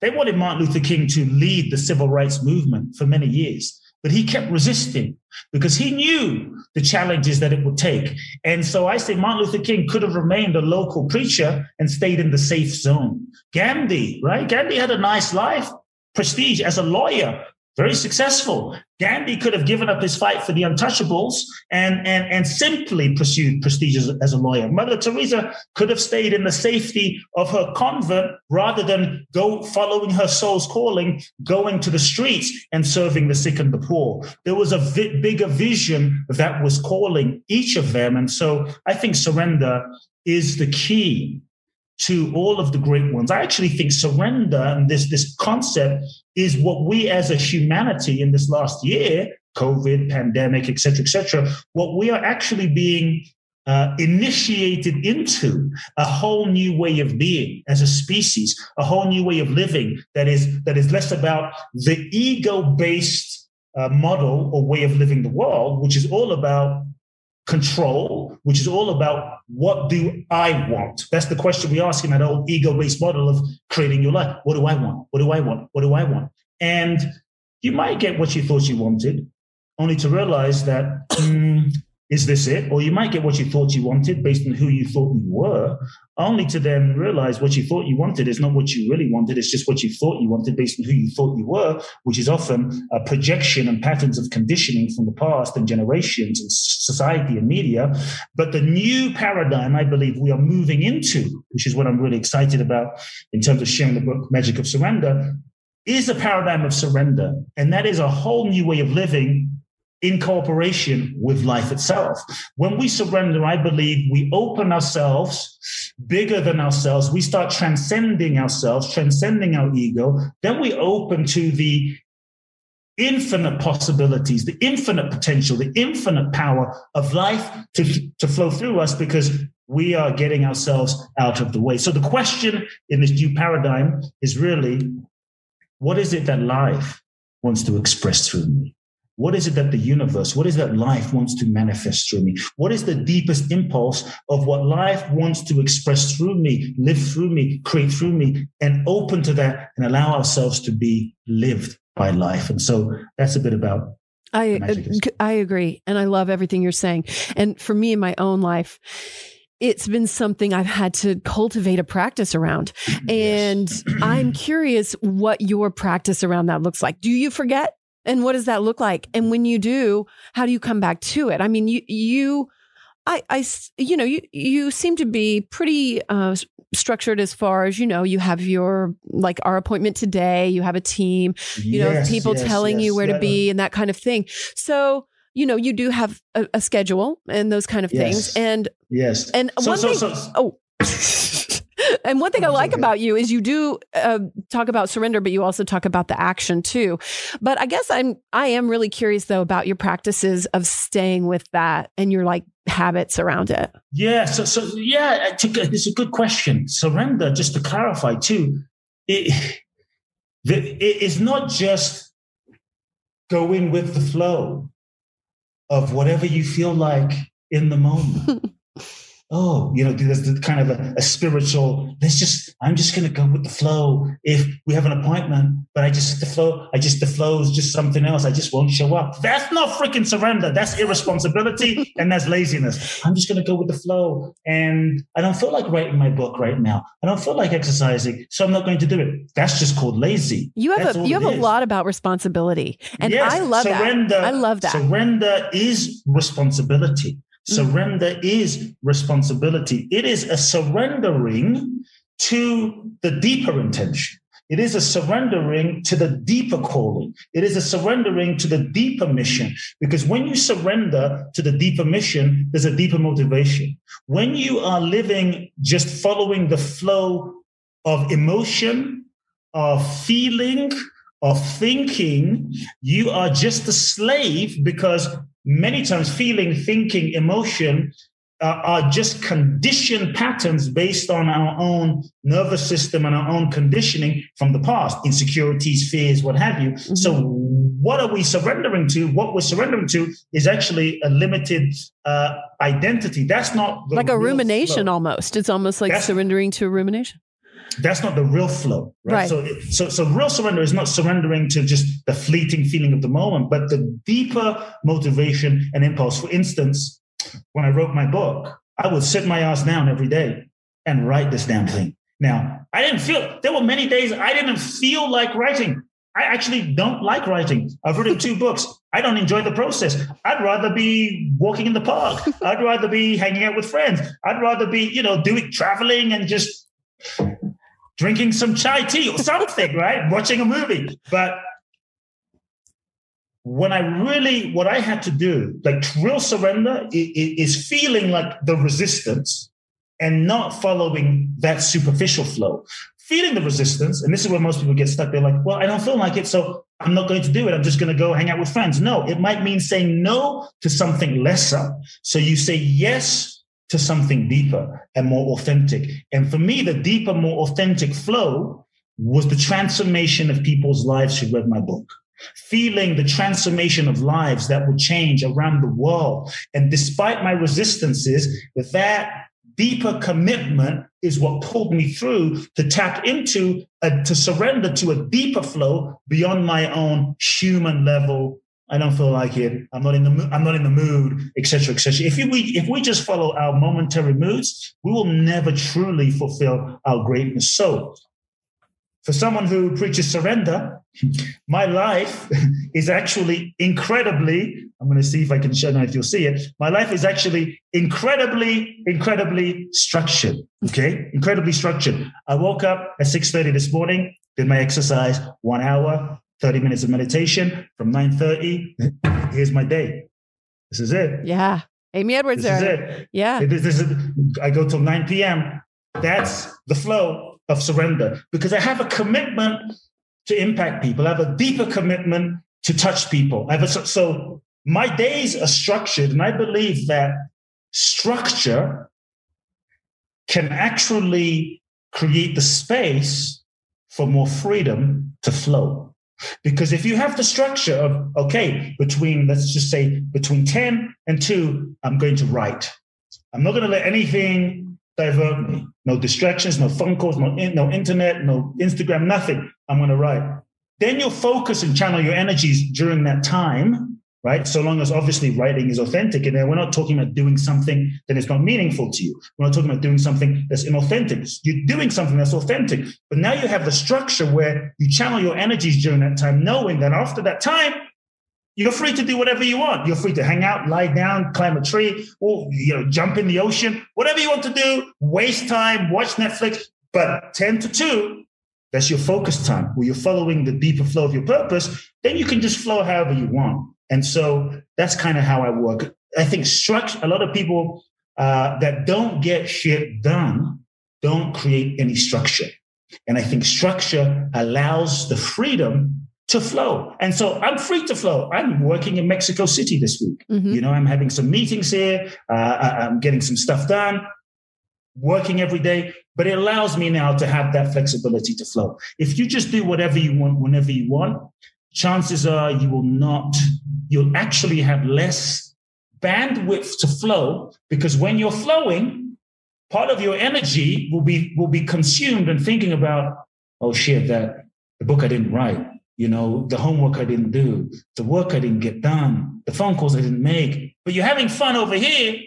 they wanted Martin Luther King to lead the civil rights movement for many years, but he kept resisting because he knew the challenges that it would take. And so I say Martin Luther King could have remained a local preacher and stayed in the safe zone. Gandhi, right? Gandhi had a nice life, prestige as a lawyer, very successful. Gandhi could have given up his fight for the untouchables and, and, and simply pursued prestige as, a lawyer. Mother Teresa could have stayed in the safety of her convent rather than go following her soul's calling, going to the streets and serving the sick and the poor. There was a vi- bigger vision that was calling each of them. And so I think surrender is the key to all of the great ones. I actually think surrender and this, this concept is what we as a humanity in this last year, COVID, pandemic, et cetera, et cetera, what we are actually being uh, initiated into a whole new way of being as a species, a whole new way of living that is that is less about the ego-based uh, model or way of living the world, which is all about control, which is all about what do I want? That's the question we ask in that old ego based model of creating your life. What do I want? What do I want? What do I want? And you might get what you thought you wanted, only to realize that mm, is this it? Or you might get what you thought you wanted based on who you thought you were, only to then realize what you thought you wanted is not what you really wanted. It's just what you thought you wanted based on who you thought you were, which is often a projection and patterns of conditioning from the past and generations and society and media. But the new paradigm I believe we are moving into, which is what I'm really excited about in terms of sharing the book Magic of Surrender, is a paradigm of surrender. And that is a whole new way of living in cooperation with life itself. When we surrender, I believe we open ourselves bigger than ourselves. We start transcending ourselves, transcending our ego. Then we open to the infinite possibilities, the infinite potential, the infinite power of life to, to flow through us because we are getting ourselves out of the way. So the question in this new paradigm is really, what is it that life wants to express through me? What is it that the universe, what is that life wants to manifest through me? What is the deepest impulse of what life wants to express through me, live through me, create through me, and open to that and allow ourselves to be lived by life? And so that's a bit about. I uh, I agree, and I love everything you're saying. And for me in my own life, it's been something I've had to cultivate a practice around. And I'm curious what your practice around that looks like. Do you forget? And what does that look like? And when you do, how do you come back to it? I mean, you, you, I, I, you know, you, you seem to be pretty uh, structured as far as, you know, you have your, like our appointment today, you have a team, you yes, know, people yes, telling yes, you where to be and that kind of thing. So, you know, you do have a, a schedule and those kind of things. And, yes. And so, one so, thing, so, oh, and one thing I like about you is you do uh, talk about surrender, but you also talk about the action too. But I guess I'm I am really curious though about your practices of staying with that and your like habits around it. Yeah. So so yeah, it's a good question. Surrender, just to clarify too, it, it is not just going with the flow of whatever you feel like in the moment. oh, you know, there's the kind of a, a spiritual, let's just, I'm just going to go with the flow. If we have an appointment, but I just, the flow, I just, the flow is just something else. I just won't show up. That's not freaking surrender. That's irresponsibility and that's laziness. I'm just going to go with the flow. And I don't feel like writing my book right now. I don't feel like exercising. So I'm not going to do it. That's just called lazy. You have a, you have a lot about responsibility. And yes, I love surrender, that. I love that. Surrender is responsibility. Surrender mm-hmm. is responsibility. It is a surrendering to the deeper intention. It is a surrendering to the deeper calling. It is a surrendering to the deeper mission. Because when you surrender to the deeper mission, there's a deeper motivation. When you are living just following the flow of emotion, of feeling, of thinking, you are just a slave because many times feeling, thinking, emotion uh, are just conditioned patterns based on our own nervous system and our own conditioning from the past, insecurities, fears, what have you. Mm-hmm. So, what are we surrendering to? What we're surrendering to is actually a limited uh, identity. That's not like a rumination flow. almost. It's almost like That's, surrendering to a rumination that's not the real flow, right? right. So, so, so real surrender is not surrendering to just the fleeting feeling of the moment, but the deeper motivation and impulse. For instance, when I wrote my book, I would sit my ass down every day and write this damn thing. Now, I didn't feel, there were many days I didn't feel like writing. I actually don't like writing. I've written two books. I don't enjoy the process. I'd rather be walking in the park. I'd rather be hanging out with friends. I'd rather be, you know, doing traveling and just drinking some chai tea or something, right? Watching a movie. But when I really, what I had to do, like real surrender, is feeling like the resistance and not following that superficial flow. Feeling the resistance, and this is where most people get stuck. They're like, well, I don't feel like it, so I'm not going to do it. I'm just going to go hang out with friends. No, it might mean saying no to something lesser. So you say yes to something deeper and more authentic. And for me, the deeper, more authentic flow was the transformation of people's lives who read my book. Feeling the transformation of lives that would change around the world. And despite my resistances, that deeper commitment is what pulled me through to tap into, a, to surrender to a deeper flow beyond my own human level I don't feel like it. I'm not in the I'm not in the mood, etc., etc. If we if we just follow our momentary moods, we will never truly fulfill our greatness. So, for someone who preaches surrender, my life is actually incredibly. I'm going to see if I can show now if you'll see it. My life is actually incredibly, incredibly structured. Okay, incredibly structured. I woke up at 6:30 this morning, did my exercise, one hour, 30 minutes of meditation from 9.30 here's my day. This is it. Yeah. Amy edwards this there. is it. Yeah. This is i go till 9 p.m that's the flow of surrender because i have a commitment to impact people. I have a deeper commitment to touch people. I have a, so my days are structured and i believe that structure can actually create the space for more freedom to flow because if you have the structure of, okay, between, let's just say, between 10 and 2, I'm going to write. I'm not going to let anything divert me. No distractions, no phone calls, no, no internet, no Instagram, nothing. I'm going to write. Then you'll focus and channel your energies during that time right? So long as obviously writing is authentic. And we're not talking about doing something that is not meaningful to you. We're not talking about doing something that's inauthentic. You're doing something that's authentic. But now you have the structure where you channel your energies during that time, knowing that after that time, you're free to do whatever you want. You're free to hang out, lie down, climb a tree, or you know, jump in the ocean, whatever you want to do, waste time, watch Netflix. But 10 to 2, that's your focus time where you're following the deeper flow of your purpose. Then you can just flow however you want. And so that's kind of how I work. I think structure, a lot of people uh, that don't get shit done don't create any structure. And I think structure allows the freedom to flow. And so I'm free to flow. I'm working in Mexico City this week. Mm-hmm. You know, I'm having some meetings here. Uh, I'm getting some stuff done, working every day. But it allows me now to have that flexibility to flow. If you just do whatever you want, whenever you want, chances are you will not, you'll actually have less bandwidth to flow because when you're flowing, part of your energy will be will be consumed and thinking about, oh shit, that the book I didn't write, you know, the homework I didn't do, the work I didn't get done, the phone calls I didn't make. But you're having fun over here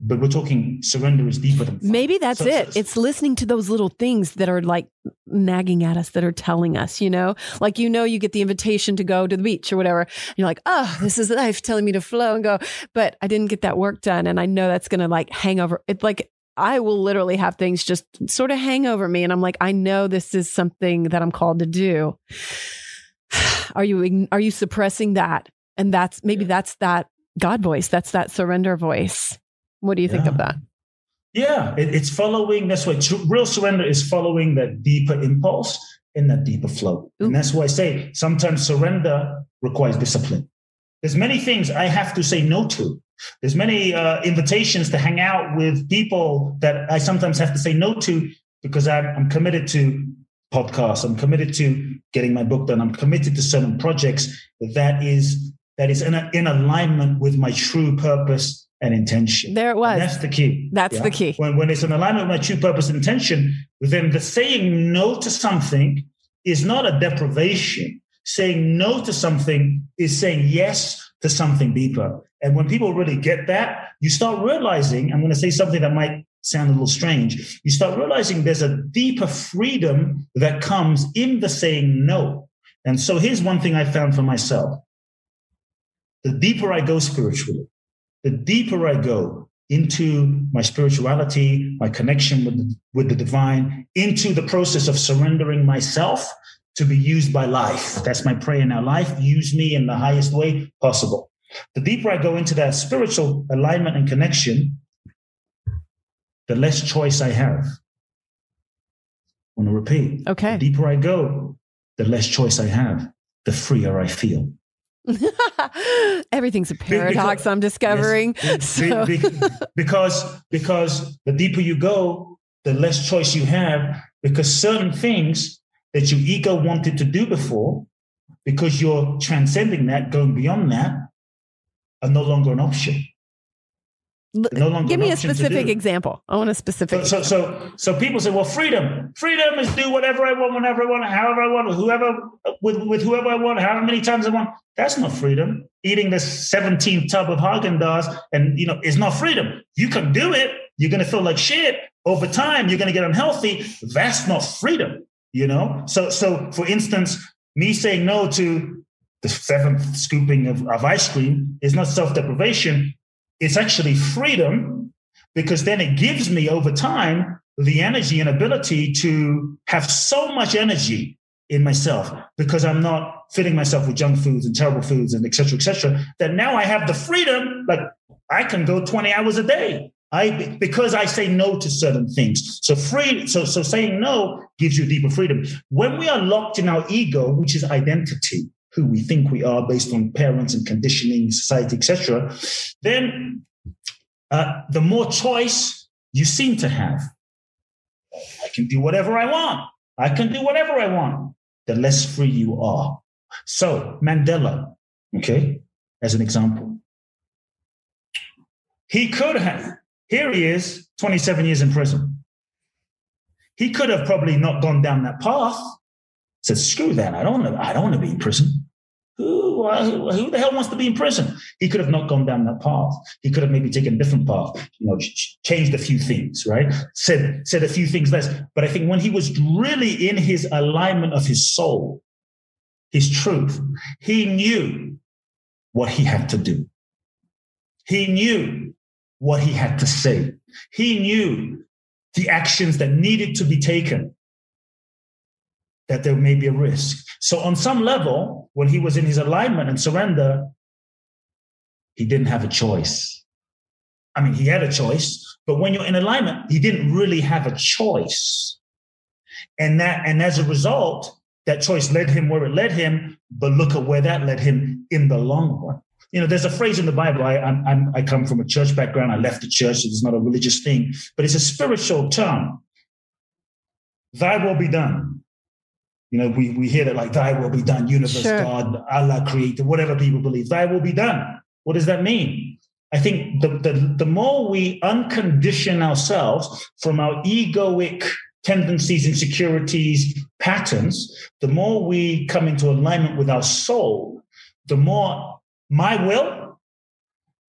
but we're talking surrender is deeper than maybe that's so, it so, it's listening to those little things that are like nagging at us that are telling us you know like you know you get the invitation to go to the beach or whatever you're like oh this is life telling me to flow and go but i didn't get that work done and i know that's gonna like hang over it's like I will literally have things just sort of hang over me. And I'm like, I know this is something that I'm called to do. Are you, are you suppressing that? And that's maybe that's that God voice. That's that surrender voice. What do you yeah. think of that? Yeah, it, it's following. That's why real surrender is following that deeper impulse in that deeper flow. Ooh. And that's why I say sometimes surrender requires discipline. There's many things I have to say no to. There's many uh, invitations to hang out with people that I sometimes have to say no to because I'm, I'm committed to podcasts. I'm committed to getting my book done. I'm committed to certain projects that is that is in, a, in alignment with my true purpose and intention. There it was. And that's the key. That's yeah? the key. When, when it's in alignment with my true purpose and intention, then the saying no to something is not a deprivation. Saying no to something is saying yes to something deeper. And when people really get that, you start realizing, I'm going to say something that might sound a little strange. You start realizing there's a deeper freedom that comes in the saying no. And so here's one thing I found for myself. The deeper I go spiritually, the deeper I go into my spirituality, my connection with the, with the divine, into the process of surrendering myself to be used by life. That's my prayer now. Life, use me in the highest way possible. The deeper I go into that spiritual alignment and connection, the less choice I have. I want to repeat. Okay. The deeper I go, the less choice I have, the freer I feel. Everything's a paradox. Because, I'm discovering. Yes, so. because because the deeper you go, the less choice you have. Because certain things that your ego wanted to do before, because you're transcending that, going beyond that, are no longer an option. No longer Give me a an option to specific example. I want a specific. So, so, so, so people say, well, freedom, freedom is do whatever I want, whenever I want, however I want, whoever, with, with whoever I want, however many times I want. That's not freedom. Eating the 17th tub of Haagen-Dazs and, you know, is not freedom. You can do it. You're going to feel like shit over time. You're going to get unhealthy. That's not freedom, you know? So, so for instance, me saying no to the seventh scooping of, of ice cream is not self-deprivation. It's actually freedom because then it gives me over time the energy and ability to have so much energy in myself because I'm not filling myself with junk foods and terrible foods and et cetera, et cetera, that now I have the freedom, like I can go 20 hours a day. I because I say no to certain things. So free, so so saying no gives you deeper freedom. When we are locked in our ego, which is identity, who we think we are based on parents and conditioning, society, etc., then uh, the more choice you seem to have. I can do whatever I want. I can do whatever I want. The less free you are. So Mandela, okay, as an example, he could have. Here he is, 27 years in prison. He could have probably not gone down that path. Said, "Screw that! I don't want to. I don't want to be in prison." Who, who the hell wants to be in prison? He could have not gone down that path. He could have maybe taken a different path, you know, changed a few things, right? Said, said a few things less. But I think when he was really in his alignment of his soul, his truth, he knew what he had to do. He knew what he had to say. He knew the actions that needed to be taken that there may be a risk. So, on some level, when he was in his alignment and surrender, he didn't have a choice. I mean, he had a choice, but when you're in alignment, he didn't really have a choice. And that, and as a result, that choice led him where it led him. But look at where that led him in the long run. You know, there's a phrase in the Bible. I, I'm, i come from a church background. I left the church. So it's not a religious thing, but it's a spiritual term. Thy will be done. You know, we, we hear that like, thy will be done, universe, Sure. God, Allah, creator, whatever people believe, thy will be done. What does that mean? I think the, the, the more we uncondition ourselves from our egoic tendencies, insecurities, patterns, the more we come into alignment with our soul, the more my will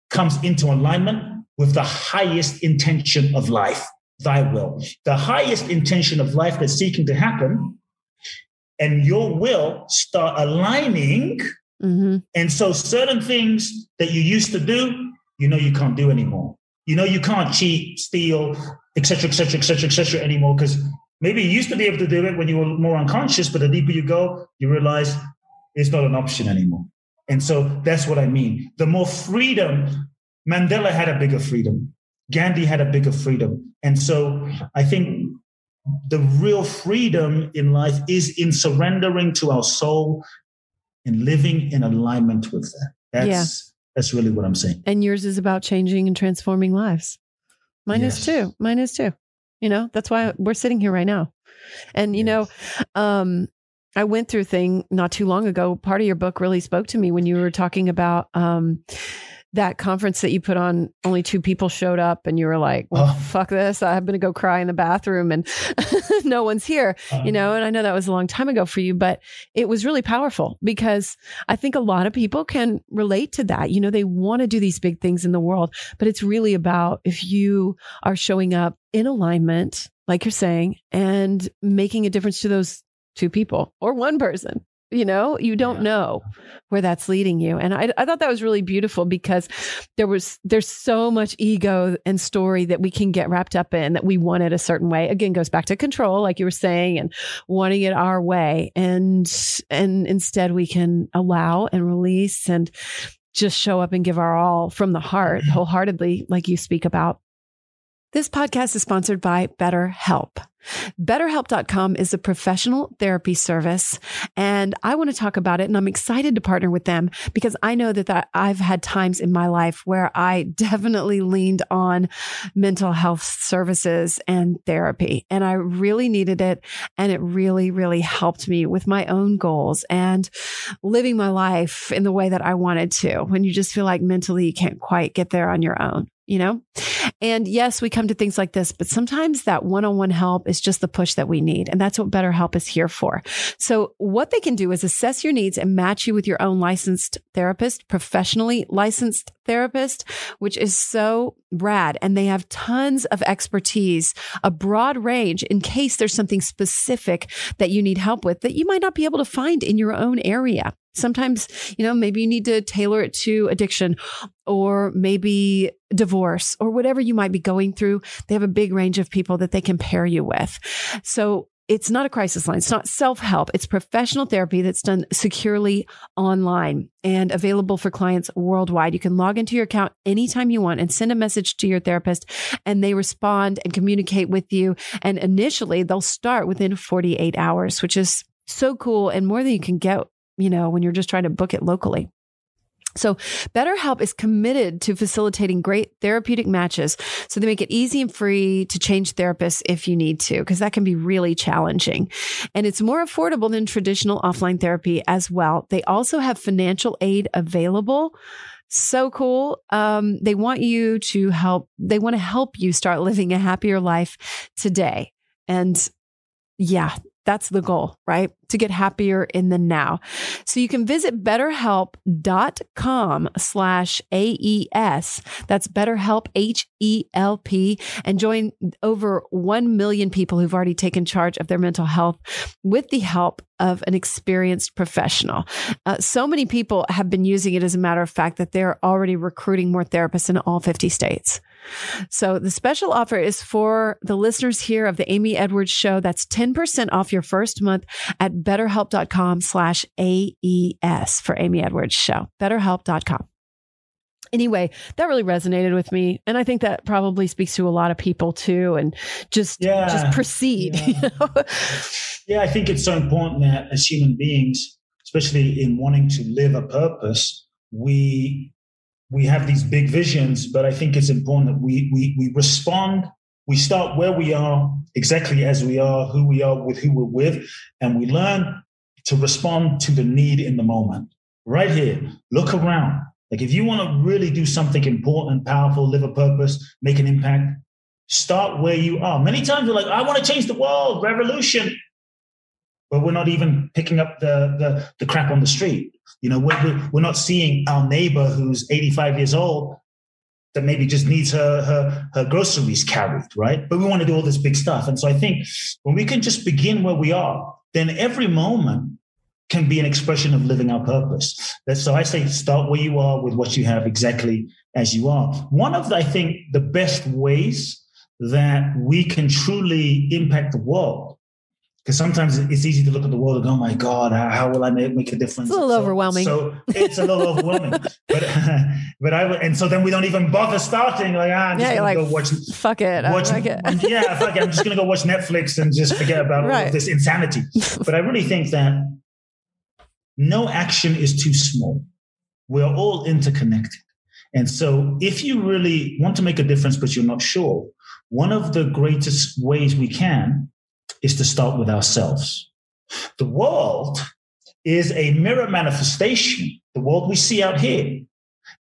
comes into alignment with the highest intention of life, thy will. The highest intention of life that's seeking to happen and your will start aligning. Mhm. And so certain things that you used to do, you know you can't do anymore. You know you can't cheat, steal, etc., etc., etc., etc. anymore because maybe you used to be able to do it when you were more unconscious, but the deeper you go, you realize it's not an option anymore. And so that's what I mean. The more freedom, Mandela had a bigger freedom. Gandhi had a bigger freedom. And so I think the real freedom in life is in surrendering to our soul and living in alignment with that. That's that's really what I'm saying. And yours is about changing and transforming lives. Mine is too. Mine is too. You know, that's why we're sitting here right now. And, you know, um, I went through a thing not too long ago. Part of your book really spoke to me when you were talking about um, that conference that you put on. Only two people showed up, and you were like, well, Oh. fuck this. I'm going to go cry in the bathroom, and no one's here you uh-huh. know and i know that was a long time ago for you but it was really powerful because i think a lot of people can relate to that you know they want to do these big things in the world but it's really about if you are showing up in alignment like you're saying and making a difference to those two people or one person you know you don't Yeah. know where that's leading you. And I, I thought that was really beautiful because there was there's so much ego and story that we can get wrapped up in that we want it a certain way. Again goes back to control like you were saying and wanting it our way. And and instead we can allow and release and just show up and give our all from the heart mm-hmm. wholeheartedly like you speak about this podcast is sponsored by BetterHelp. BetterHelp.com is a professional therapy service, and I want to talk about it. And I'm excited to partner with them because I know that, that I've had times in my life where I definitely leaned on mental health services and therapy, and I really needed it. And it really, really helped me with my own goals and living my life in the way that I wanted to when you just feel like mentally you can't quite get there on your own. You know? And yes, we come to things like this, but sometimes that one on one help is just the push that we need. And that's what BetterHelp is here for. So, what they can do is assess your needs and match you with your own licensed therapist, professionally licensed therapist, which is so rad. And they have tons of expertise, a broad range in case there's something specific that you need help with that you might not be able to find in your own area. Sometimes, you know, maybe you need to tailor it to addiction or maybe divorce or whatever you might be going through. They have a big range of people that they can pair you with. So it's not a crisis line. It's not self help. It's professional therapy that's done securely online and available for clients worldwide. You can log into your account anytime you want and send a message to your therapist, and they respond and communicate with you. And initially, they'll start within 48 hours, which is so cool and more than you can get you know, when you're just trying to book it locally. So BetterHelp is committed to facilitating great therapeutic matches. So they make it easy and free to change therapists if you need to, because that can be really challenging. And it's more affordable than traditional offline therapy as well. They also have financial aid available. So cool. Um, they want you to help, they want to help you start living a happier life today. And yeah, that's the goal, right? To get happier in the now. So you can visit betterhelp.com slash AES. That's betterhelp, H-E-L-P, and join over 1 million people who've already taken charge of their mental health with the help of an experienced professional. Uh, so many people have been using it as a matter of fact that they're already recruiting more therapists in all 50 states. So the special offer is for the listeners here of the Amy Edwards show. That's 10% off your first month at betterhelp.com slash AES for Amy Edwards show. Betterhelp.com. Anyway, that really resonated with me. And I think that probably speaks to a lot of people too. And just, yeah, just proceed. Yeah. You know? yeah, I think it's so important that as human beings, especially in wanting to live a purpose, we we have these big visions, but I think it's important that we we we respond. We start where we are, exactly as we are, who we are, with who we're with, and we learn to respond to the need in the moment. Right here, look around. Like if you want to really do something important, powerful, live a purpose, make an impact, start where you are. Many times we're like, I want to change the world, revolution but we're not even picking up the, the, the crap on the street. You know, we're, we're not seeing our neighbor who's 85 years old that maybe just needs her, her, her groceries carried, right? But we want to do all this big stuff. And so I think when we can just begin where we are, then every moment can be an expression of living our purpose. So I say start where you are with what you have exactly as you are. One of, the, I think, the best ways that we can truly impact the world because sometimes it's easy to look at the world and go, oh my God, how, how will I make, make a difference? It's a little so, overwhelming. So it's a little overwhelming. But but I and so then we don't even bother starting. Like ah, I'm just yeah, gonna like, go watch. Fuck it. Watch, like it. yeah, fuck it. I'm just gonna go watch Netflix and just forget about right. all of this insanity. But I really think that no action is too small. We're all interconnected. And so if you really want to make a difference, but you're not sure, one of the greatest ways we can is to start with ourselves. The world is a mirror manifestation. The world we see out here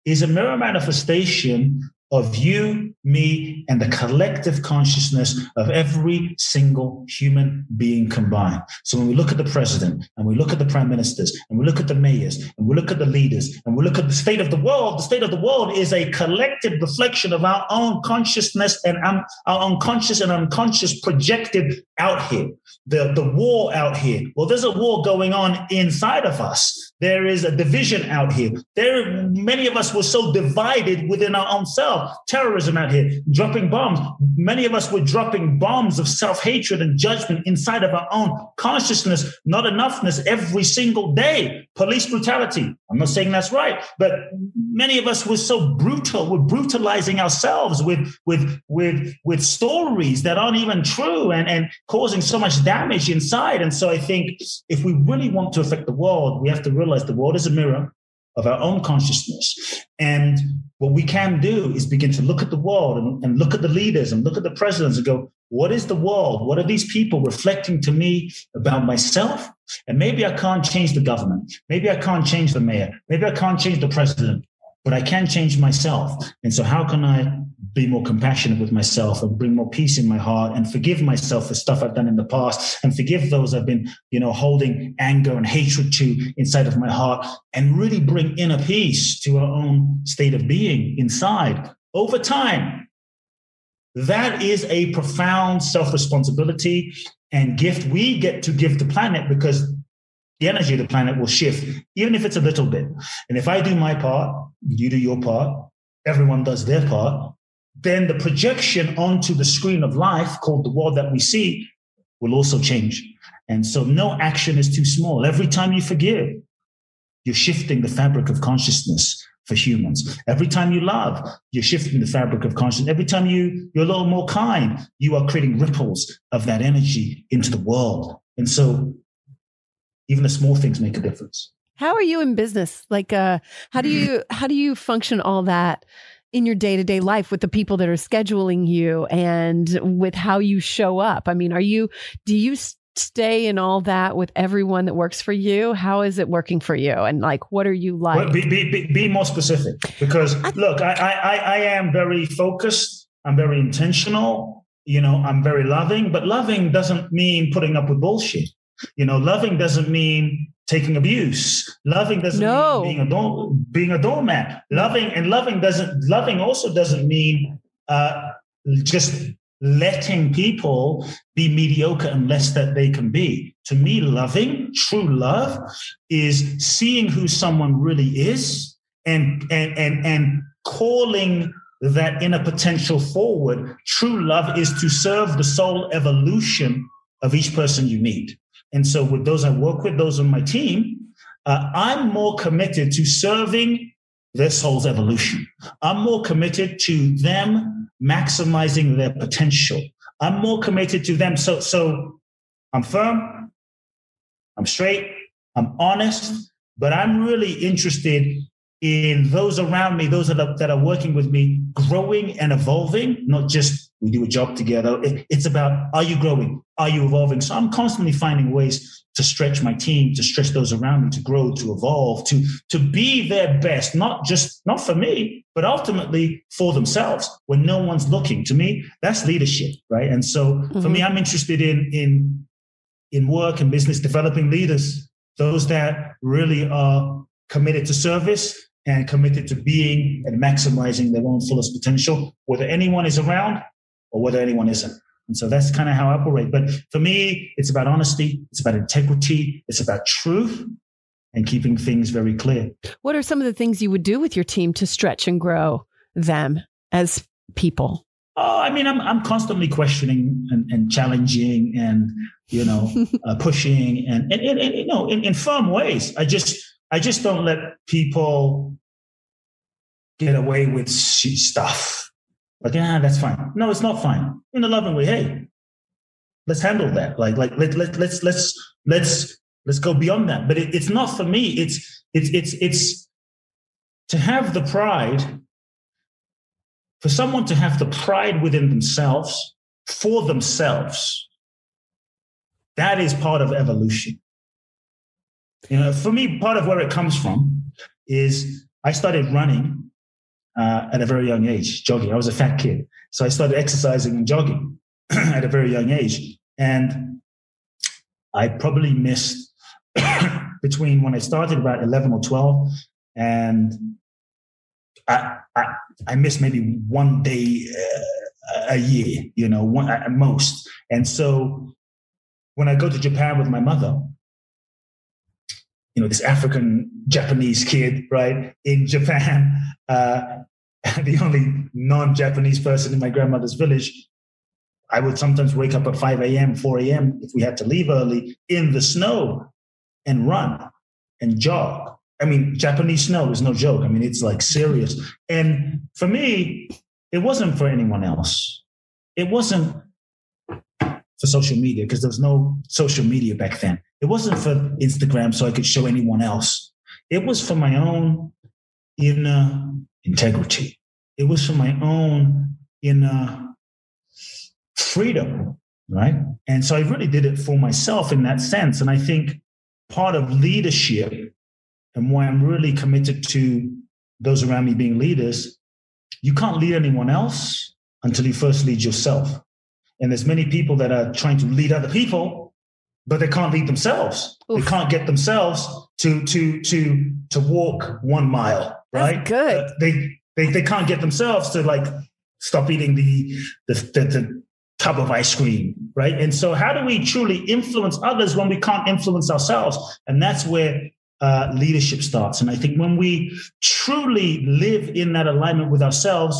is a mirror manifestation of you, me, and the collective consciousness of every single human being combined. So when we look at the president and we look at the prime ministers and we look at the mayors and we look at the leaders and we look at the state of the world, the state of the world is a collective reflection of our own consciousness and um, our unconscious and unconscious projected out here. The, the war out here. Well, there's a war going on inside of us. There is a division out here. There, many of us were so divided within our own self. Terrorism out here, dropping bombs. Many of us were dropping bombs of self-hatred and judgment inside of our own consciousness, not enoughness every single day. Police brutality. I'm not saying that's right, but many of us were so brutal. We're brutalizing ourselves with with with with stories that aren't even true and and causing so much damage inside. And so I think if we really want to affect the world, we have to realize realize the world is a mirror of our own consciousness. And what we can do is begin to look at the world and, and, look at the leaders and look at the presidents and go, what is the world? What are these people reflecting to me about myself? And maybe I can't change the government. Maybe I can't change the mayor. Maybe I can't change the president. but I can change myself. And so, how can I be more compassionate with myself and bring more peace in my heart and forgive myself for stuff I've done in the past and forgive those I've been, you know, holding anger and hatred to inside of my heart and really bring inner peace to our own state of being inside over time. That is a profound self responsibility and gift we get to give the planet because the energy of the planet will shift, even if it's a little bit. And if I do my part, you do your part, everyone does their part, then the projection onto the screen of life called the world that we see will also change. And so no action is too small. Every time you forgive, you're shifting the fabric of consciousness for humans. Every time you love, you're shifting the fabric of consciousness. Every time you, you're a little more kind, you are creating ripples of that energy into the world. And so even the small things make a difference. How are you in business? Like, uh, how do you, how do you function all that? In your day to day life with the people that are scheduling you and with how you show up? I mean, are you, do you stay in all that with everyone that works for you? How is it working for you? And like, what are you like? Well, be, be, be, more specific because look, I, I, I am very focused. I'm very intentional. You know, I'm very loving, but loving doesn't mean putting up with bullshit. You know, loving doesn't mean taking abuse. Loving doesn't no. mean being a door, being a doormat. Loving and loving doesn't loving also doesn't mean uh, just letting people be mediocre and less that they can be. To me, loving, true love, is seeing who someone really is and and and and calling that inner potential forward. True love is to serve the soul evolution of each person you meet. And so, with those I work with, those on my team, uh, I'm more committed to serving their soul's evolution. I'm more committed to them maximizing their potential. I'm more committed to them. So, so I'm firm, I'm straight, I'm honest, but I'm really interested in those around me, those that are, that are working with me, growing and evolving, not just we do a job together. It, it's about are you growing? Are you evolving? So I'm constantly finding ways to stretch my team, to stretch those around me, to grow, to evolve, to, to be their best, not just, not for me, but ultimately for themselves when no one's looking. To me, that's leadership, right? And so mm-hmm. for me, mm-hmm. I'm interested in, in, in work and business developing leaders, those that really are committed to service and committed to being and maximizing their own fullest potential, whether anyone is around or whether anyone isn't. And so that's kind of how I operate. But for me, it's about honesty, it's about integrity, it's about truth and keeping things very clear. What are some of the things you would do with your team to stretch and grow them as people? Oh, I mean, I'm I'm constantly questioning and, and challenging and you know uh, pushing and, and, and, and, you know in, in firm ways. I just I just don't let people get away with stuff. Like, yeah, that's fine. No, it's not fine. In a loving way, hey, let's handle that. Like, like let, let, let's let's let's let's go beyond that. But it, it's not for me. It's it's it's it's to have the pride for someone to have the pride within themselves for themselves. That is part of evolution. You know, for me, part of where it comes from is I started running uh, at a very young age, jogging. I was a fat kid. So I started exercising and jogging at a very young age. And I probably missed between when I started about 11 or 12 and I, I, I missed maybe one day uh, a year, you know, one at most. And so when I go to Japan with my mother, you know, this African Japanese kid, right, in Japan, uh, the only non Japanese person in my grandmother's village. I would sometimes wake up at 5 a.m., 4 a.m. if we had to leave early in the snow and run and jog. I mean, Japanese snow is no joke. I mean, it's like serious. And for me, it wasn't for anyone else. It wasn't for social media because there was no social media back then. It wasn't for Instagram so I could show anyone else. It was for my own inner integrity. It was for my own inner freedom, right? And so I really did it for myself in that sense. And I think part of leadership and why I'm really committed to those around me being leaders, you can't lead anyone else until you first lead yourself. And there's many people that are trying to lead other people, but they can't lead themselves. Oof. They can't get themselves to to to to walk one mile. Right? That's good. Uh, they they they can't get themselves to like stop eating the the, the, the tub of ice cream, right? And so, how do we truly influence others when we can't influence ourselves? And that's where uh, leadership starts. And I think when we truly live in that alignment with ourselves,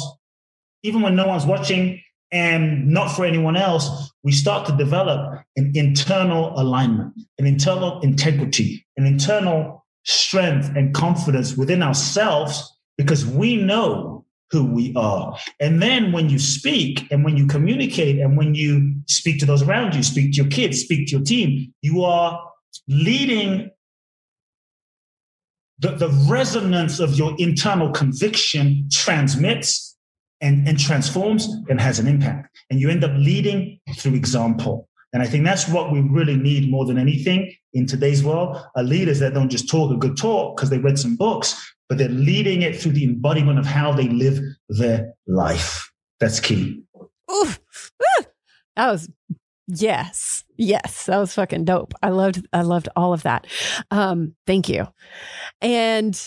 even when no one's watching and not for anyone else, we start to develop an internal alignment, an internal integrity, an internal strength and confidence within ourselves because we know who we are. And then when you speak and when you communicate and when you speak to those around you, speak to your kids, speak to your team, you are leading the, the resonance of your internal conviction transmits and, and transforms and has an impact. And you end up leading through example. And I think that's what we really need more than anything in today's world are leaders that don't just talk a good talk because they read some books, but they're leading it through the embodiment of how they live their life. That's key. Ooh, that was yes, yes, that was fucking dope. I loved, I loved all of that. Um, thank you. And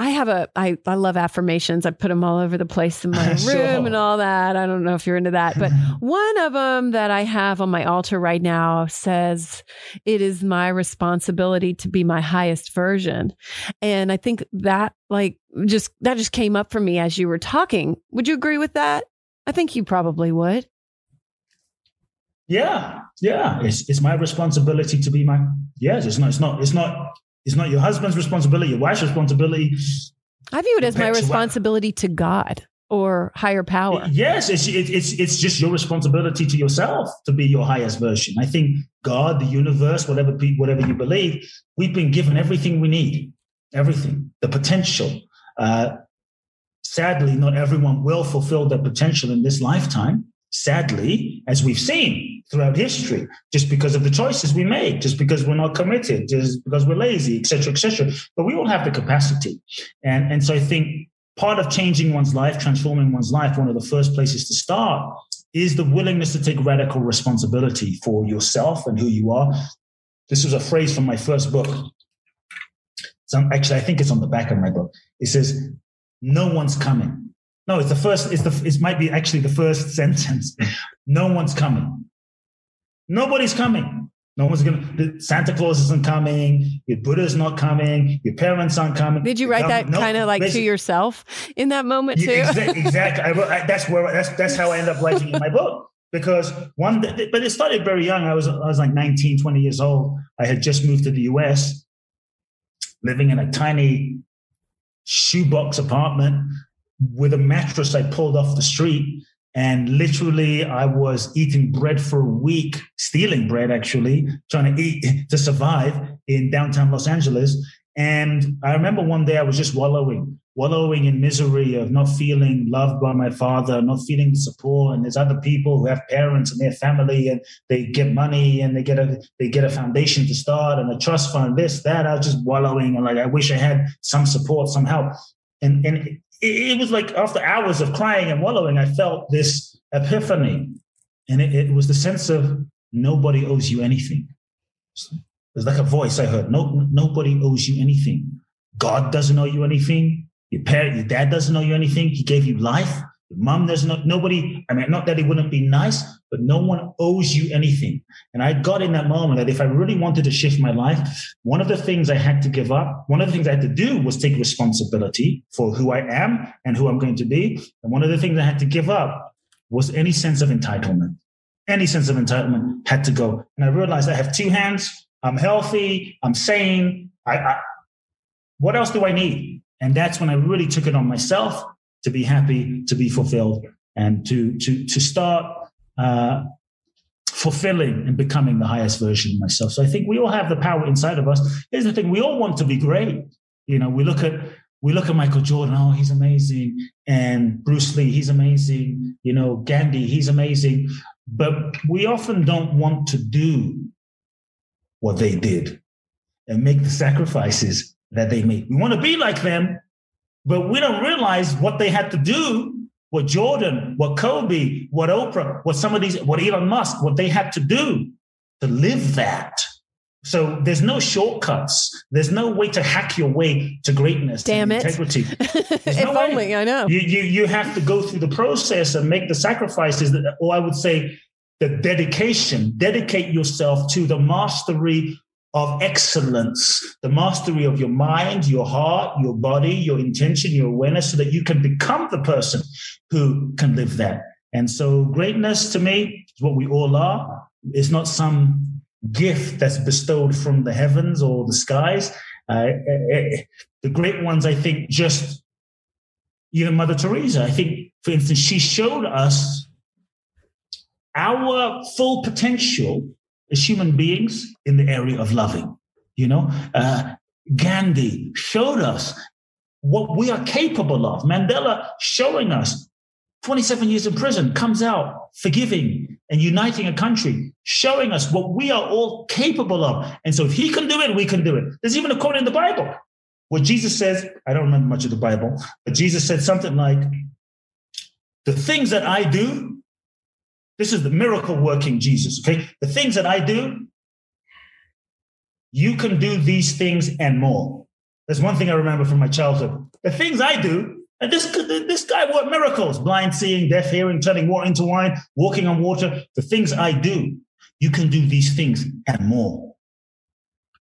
I have a I I love affirmations. I put them all over the place in my sure. room and all that. I don't know if you're into that, but one of them that I have on my altar right now says, "It is my responsibility to be my highest version." And I think that like just that just came up for me as you were talking. Would you agree with that? I think you probably would. Yeah, yeah. It's it's my responsibility to be my yes. It's not. It's not. It's not it's not your husband's responsibility, your wife's responsibility. I view it as my responsibility to God or higher power. Yes, it's, it's it's just your responsibility to yourself to be your highest version. I think God, the universe, whatever whatever you believe, we've been given everything we need, everything, the potential. Uh, sadly, not everyone will fulfill their potential in this lifetime. Sadly, as we've seen, throughout history just because of the choices we make just because we're not committed just because we're lazy etc etc but we all have the capacity. And and so i think part of changing one's life transforming one's life one of the first places to start is the willingness to take radical responsibility for yourself and who you are. This was a phrase from my first book. So actually i think it's on the back of my book. It says no one's coming no, it's the first. It's the. It might be actually the first sentence. No one's coming. Nobody's coming. No one's gonna. Santa Claus isn't coming. Your Buddha's not coming. Your parents aren't coming. Did you write that no, kind of like to yourself in that moment too? exactly. exactly. I, I, that's where. That's that's how I ended up writing in my book because one. But it started very young. I was I was like 19, 20 years old. I had just moved to the U.S. Living in a tiny shoebox apartment with a mattress I pulled off the street and literally, I was eating bread for a week, stealing bread actually, trying to eat to survive in downtown Los Angeles. And I remember one day I was just wallowing, wallowing in misery of not feeling loved by my father, not feeling support. And there's other people who have parents and their family, and they get money and they get a they get a foundation to start and a trust fund, this, that. I was just wallowing and like I wish I had some support, some help. And and it, it, was like after hours of crying and wallowing, I felt this epiphany. And it, it was the sense of nobody owes you anything. There's like a voice I heard. No, nobody owes you anything. God doesn't owe you anything. Your parent, your dad doesn't owe you anything. He gave you life. Mom doesn't. Nobody. I mean, not that it wouldn't be nice, but no one owes you anything. And I got in that moment that if I really wanted to shift my life, one of the things I had to give up, one of the things I had to do was take responsibility for who I am and who I'm going to be. And one of the things I had to give up was any sense of entitlement. Any sense of entitlement had to go. And I realized I have two hands. I'm healthy. I'm sane. I, I what else do I need? And that's when I really took it on myself to be happy, to be fulfilled, and to to to start uh, fulfilling and becoming the highest version of myself. So I think we all have the power inside of us. Here's the thing: we all want to be great. You know, we look at we look at Michael Jordan, oh, he's amazing, and Bruce Lee, he's amazing. You know, Gandhi, he's amazing, but we often don't want to do what they did and make the sacrifices that they made. We want to be like them, but we don't realize what they had to do. What Jordan, what Kobe, what Oprah, what some of these, what Elon Musk, what they had to do to live that. So there's no shortcuts. There's no way to hack your way to greatness. Damn it. Integrity. if no way. only, I know. You, you, you have to go through the process and make the sacrifices, that, or I would say the dedication. Dedicate yourself to the mastery of excellence, the mastery of your mind, your heart, your body, your intention, your awareness, so that you can become the person who can live that. And so greatness to me is what we all are. It's not some gift that's bestowed from the heavens or the skies. Uh, eh, eh, eh, the great ones, I think, just, even Mother Teresa, I think, for instance, she showed us our full potential as human beings in the area of loving. You know, uh, Gandhi showed us what we are capable of. Mandela showing us 27 years in prison, comes out forgiving and uniting a country, showing us what we are all capable of. And so if he can do it, we can do it. There's even a quote in the Bible where Jesus says, I don't remember much of the Bible, but Jesus said something like, The things that I do, this is the miracle working Jesus, okay? The things that I do, you can do these things and more. There's one thing I remember from my childhood. The things I do, and this, this guy worked miracles blind seeing, deaf hearing, turning water into wine, walking on water. The things I do, you can do these things and more.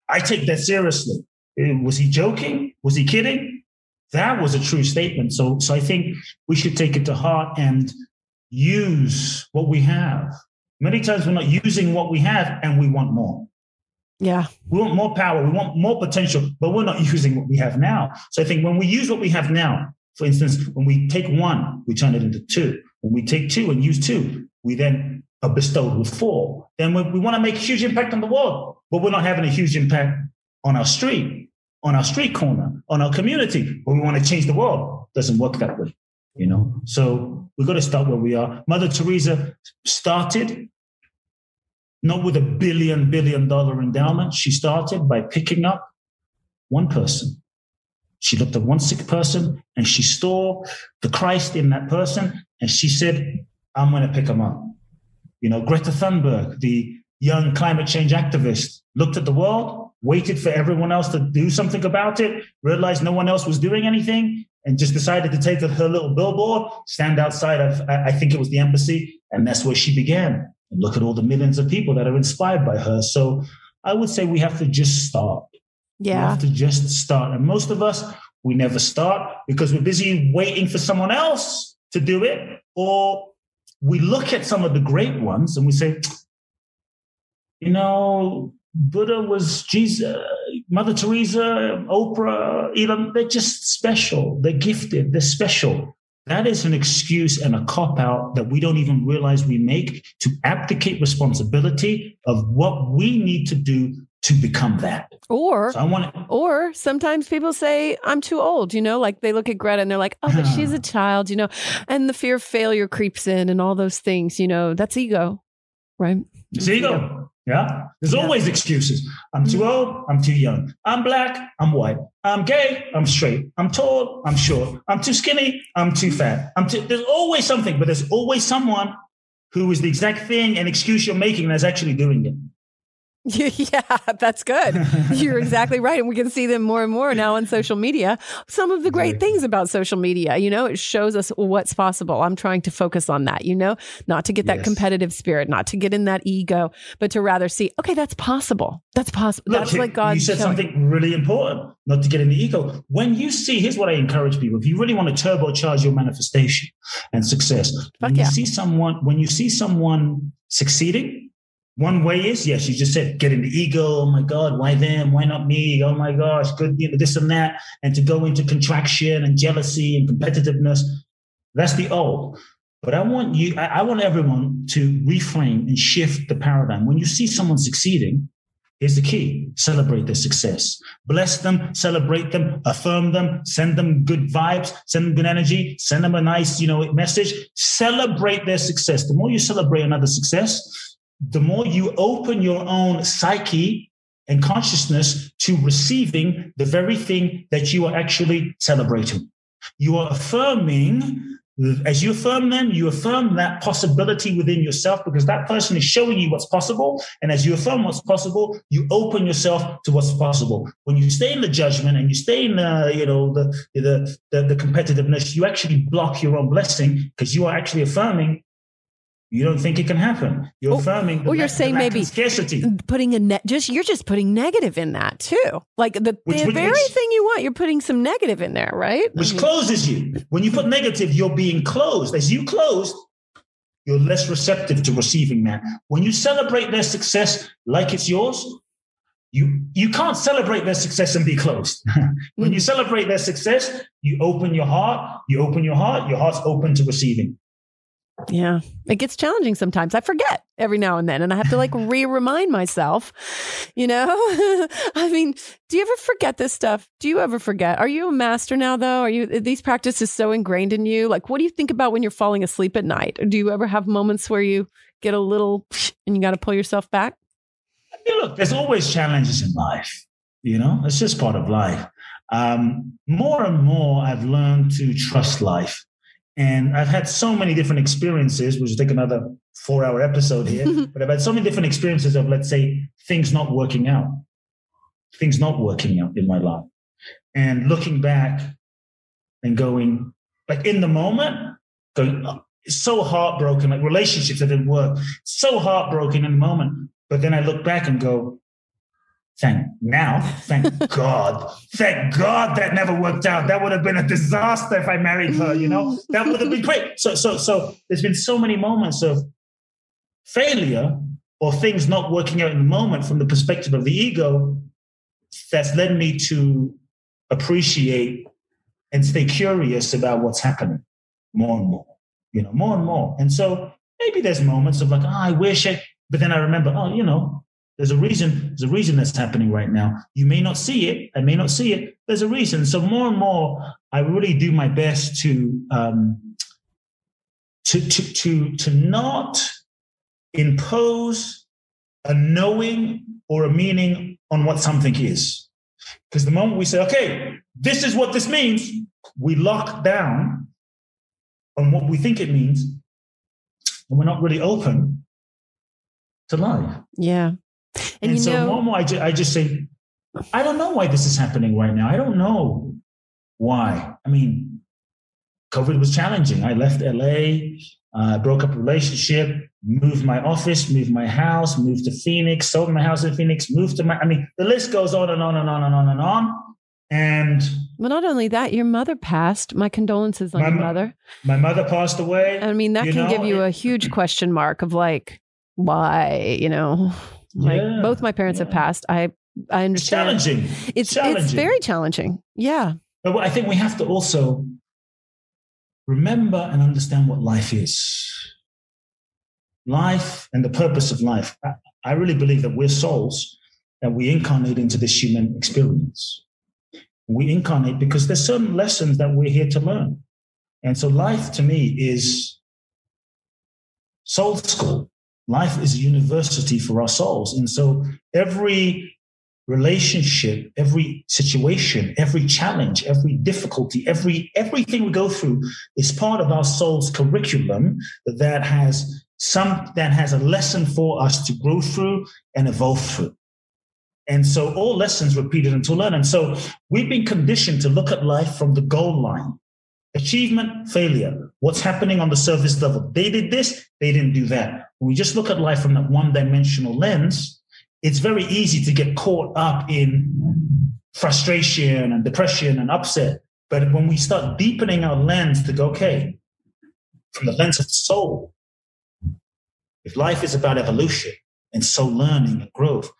I take that seriously. Uh, was he joking? Was he kidding? That was a true statement. So, so I think we should take it to heart and use what we have. Many times we're not using what we have and we want more. Yeah. We want more power. We want more potential, but we're not using what we have now. So I think when we use what we have now, for instance, when we take one, we turn it into two. When we take two and use two, we then are bestowed with four. Then we, we want to make a huge impact on the world, but we're not having a huge impact on our street, on our street corner, on our community. But we want to change the world. Doesn't work that way, you know. So we've got to start where we are. Mother Teresa started not with a billion billion dollar endowment. She started by picking up one person she looked at one sick person and she saw the Christ in that person. And she said, I'm going to pick him up. You know, Greta Thunberg, the young climate change activist, looked at the world, waited for everyone else to do something about it, realized no one else was doing anything, and just decided to take her little billboard, stand outside of, I think it was the embassy, and that's where she began. And look at all the millions of people that are inspired by her. So I would say we have to just start. Yeah. We have to just start. And most of us, we never start because we're busy waiting for someone else to do it. Or we look at some of the great ones and we say, you know, Buddha was Jesus, Mother Teresa, Oprah, Elon, they're just special. They're gifted. They're special. That is an excuse and a cop out that we don't even realize we make to abdicate responsibility of what we need to do to become that. Or so I want to, or sometimes people say I'm too old, you know, like they look at Greta and they're like, "Oh, but she's a child," you know. And the fear of failure creeps in and all those things, you know. That's ego. Right? It's ego. Yeah. There's yeah. always excuses. I'm too mm. old, I'm too young. I'm black, I'm white. I'm gay, I'm straight. I'm tall, I'm short. I'm too skinny, I'm too fat. I'm too there's always something, but there's always someone who is the exact thing and excuse you're making that's actually doing it. Yeah, that's good. You're exactly right. And we can see them more and more now on social media. Some of the great things about social media, you know, it shows us what's possible. I'm trying to focus on that, you know, not to get that yes. competitive spirit, not to get in that ego, but to rather see, okay, that's possible. That's possible. Look, that's like God. You said showing. something really important, not to get in the ego. When you see, here's what I encourage people. If you really want to turbocharge your manifestation and success, when yeah. you see someone, when you see someone succeeding, one way is, yes, you just said getting the ego. Oh my God, why them? Why not me? Oh my gosh, good, you know, this and that. And to go into contraction and jealousy and competitiveness. That's the old. But I want you, I, I want everyone to reframe and shift the paradigm. When you see someone succeeding, here's the key celebrate their success. Bless them, celebrate them, affirm them, send them good vibes, send them good energy, send them a nice, you know, message. Celebrate their success. The more you celebrate another success, the more you open your own psyche and consciousness to receiving the very thing that you are actually celebrating. You are affirming as you affirm them, you affirm that possibility within yourself because that person is showing you what's possible. And as you affirm what's possible, you open yourself to what's possible. When you stay in the judgment and you stay in the, you know, the the the, the competitiveness, you actually block your own blessing because you are actually affirming you don't think it can happen. You're oh, affirming. Or you're saying maybe scarcity. Putting a net, just you're just putting negative in that too. Like the, which, the which, very which, thing you want, you're putting some negative in there, right? Which I mean, closes you. When you put negative, you're being closed. As you close, you're less receptive to receiving that. When you celebrate their success like it's yours, you you can't celebrate their success and be closed. when you mm. celebrate their success, you open your heart. You open your heart. Your heart's open to receiving. Yeah, it gets challenging sometimes. I forget every now and then, and I have to like re remind myself, you know? I mean, do you ever forget this stuff? Do you ever forget? Are you a master now, though? Are you these practices so ingrained in you? Like, what do you think about when you're falling asleep at night? Or do you ever have moments where you get a little and you got to pull yourself back? Yeah, look, there's always challenges in life, you know? It's just part of life. Um, more and more, I've learned to trust life and I've had so many different experiences, which will take another four hour episode here, but I've had so many different experiences of, let's say, things not working out, things not working out in my life. And looking back and going, like in the moment, going, oh, so heartbroken, like relationships that didn't work, so heartbroken in the moment. But then I look back and go, Thank now, thank God, thank God that never worked out. That would have been a disaster if I married her. You know, that would have been great. So, so, so there's been so many moments of failure or things not working out in the moment from the perspective of the ego that's led me to appreciate and stay curious about what's happening more and more. You know, more and more. And so maybe there's moments of like, oh, I wish it, but then I remember, oh, you know, there's a reason. There's a reason that's happening right now. You may not see it. I may not see it. There's a reason. So more and more, I really do my best to um, to to to to not impose a knowing or a meaning on what something is. Because the moment we say, "Okay, this is what this means," we lock down on what we think it means, and we're not really open to life. Yeah. And, and so, know, Momo, I, ju- I just say, I don't know why this is happening right now. I don't know why. I mean, COVID was challenging. I left LA, uh, broke up a relationship, moved my office, moved my house, moved to Phoenix, sold my house in Phoenix, moved to my, I mean, the list goes on and on and on and on and on. And well, not only that, your mother passed. My condolences on my, your mother. My mother passed away. I mean, that can know, give you a huge question mark of like, why, you know? Like yeah, both my parents yeah. have passed. I I understand. It's challenging. It's challenging. it's very challenging. Yeah. But I think we have to also remember and understand what life is. Life and the purpose of life. I really believe that we're souls and we incarnate into this human experience. We incarnate because there's certain lessons that we're here to learn. And so life to me is soul school. Life is a university for our souls. And so every relationship, every situation, every challenge, every difficulty, every everything we go through is part of our soul's curriculum that has some that has a lesson for us to grow through and evolve through. And so all lessons repeated until learn. And so we've been conditioned to look at life from the goal line. Achievement, failure. What's happening on the surface level? They did this, they didn't do that. When we just look at life from that one dimensional lens, it's very easy to get caught up in frustration and depression and upset. But when we start deepening our lens to go, okay, from the lens of the soul, if life is about evolution and soul learning and growth,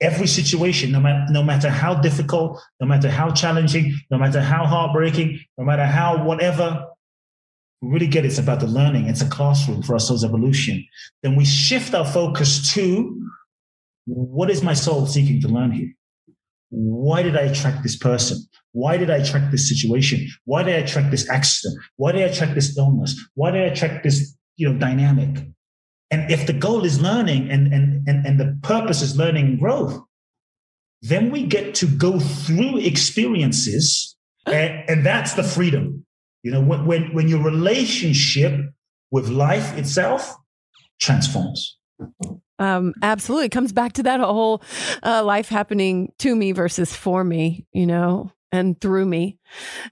every situation, no matter, no matter how difficult, no matter how challenging, no matter how heartbreaking, no matter how whatever, really get it's about the learning. It's a classroom for our soul's evolution. Then we shift our focus to what is my soul seeking to learn here? Why did I attract this person? Why did I attract this situation? Why did I attract this accident? Why did I attract this illness? Why did I attract this, you know, dynamic? And if the goal is learning and, and, and, and the purpose is learning and growth, then we get to go through experiences and, and that's the freedom. You know, when, when when your relationship with life itself transforms. Um, absolutely. It comes back to that whole uh, life happening to me versus for me, you know, and through me,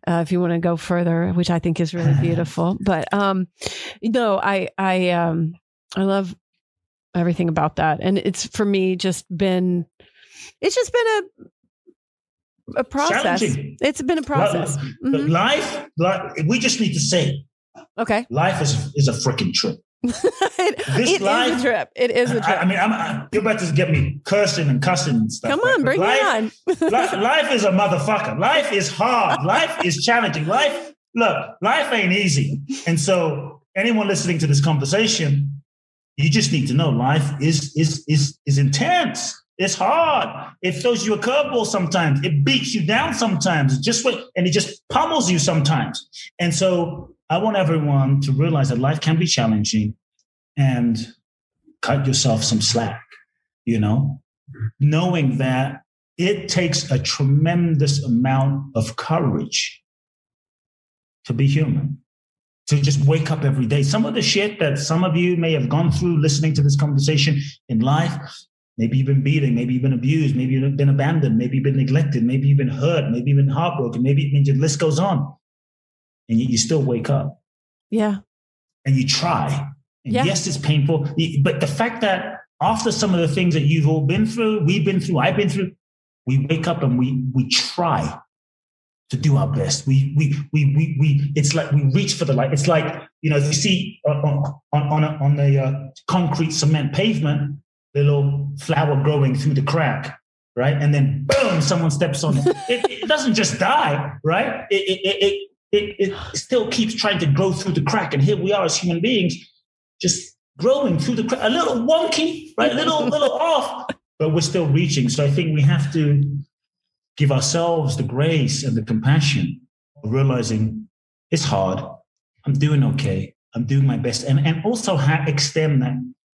uh, if you want to go further, which I think is really beautiful. But, um, you know, I, I, um, I love everything about that. And it's for me just been, it's just been a, a process. It's been a process. Mm-hmm. Life, life, we just need to say, okay, life is is a freaking trip. it, it life, is a trip. It is a trip. I, I mean, I'm, I'm, you're about to get me cursing and cussing and stuff. Come on, bring life, it on. life, life is a motherfucker. Life is hard. Life is challenging. Life, look, life ain't easy. And so, anyone listening to this conversation, you just need to know life is is is is intense. It's hard. It throws you a curveball sometimes. It beats you down sometimes. Just and it just pummels you sometimes. And so I want everyone to realize that life can be challenging and cut yourself some slack, you know, knowing that it takes a tremendous amount of courage to be human, to just wake up every day. Some of the shit that some of you may have gone through listening to this conversation in life, maybe you've been beaten, maybe you've been abused, maybe you've been abandoned, maybe you've been neglected, maybe you've been hurt, maybe you've been heartbroken, maybe I mean, the list goes on and you, you still wake up. Yeah. And you try. And yeah. yes, it's painful. But the fact that after some of the things that you've all been through, we've been through, I've been through, we wake up and we we try to do our best. We we we we we. It's like we reach for the light. It's like you know you see on on on, a, on the uh, concrete cement pavement, little flower growing through the crack, right? And then boom, someone steps on it. it, it doesn't just die, right? It, it, it, it, still keeps trying to grow through the crack. And here we are as human beings, just growing through the crack, a little wonky, right? A little, little off, but we're still reaching. So I think we have to give ourselves the grace and the compassion of realizing it's hard. I'm doing okay. I'm doing my best. And, and also ha- extend that,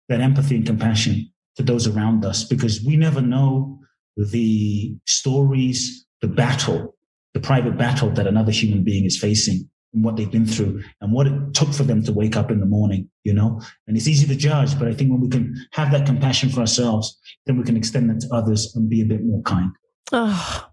that empathy and compassion to those around us because we never know the stories, the battle the private battle that another human being is facing and what they've been through and what it took for them to wake up in the morning, you know? And it's easy to judge, but I think when we can have that compassion for ourselves, then we can extend that to others and be a bit more kind. Oh.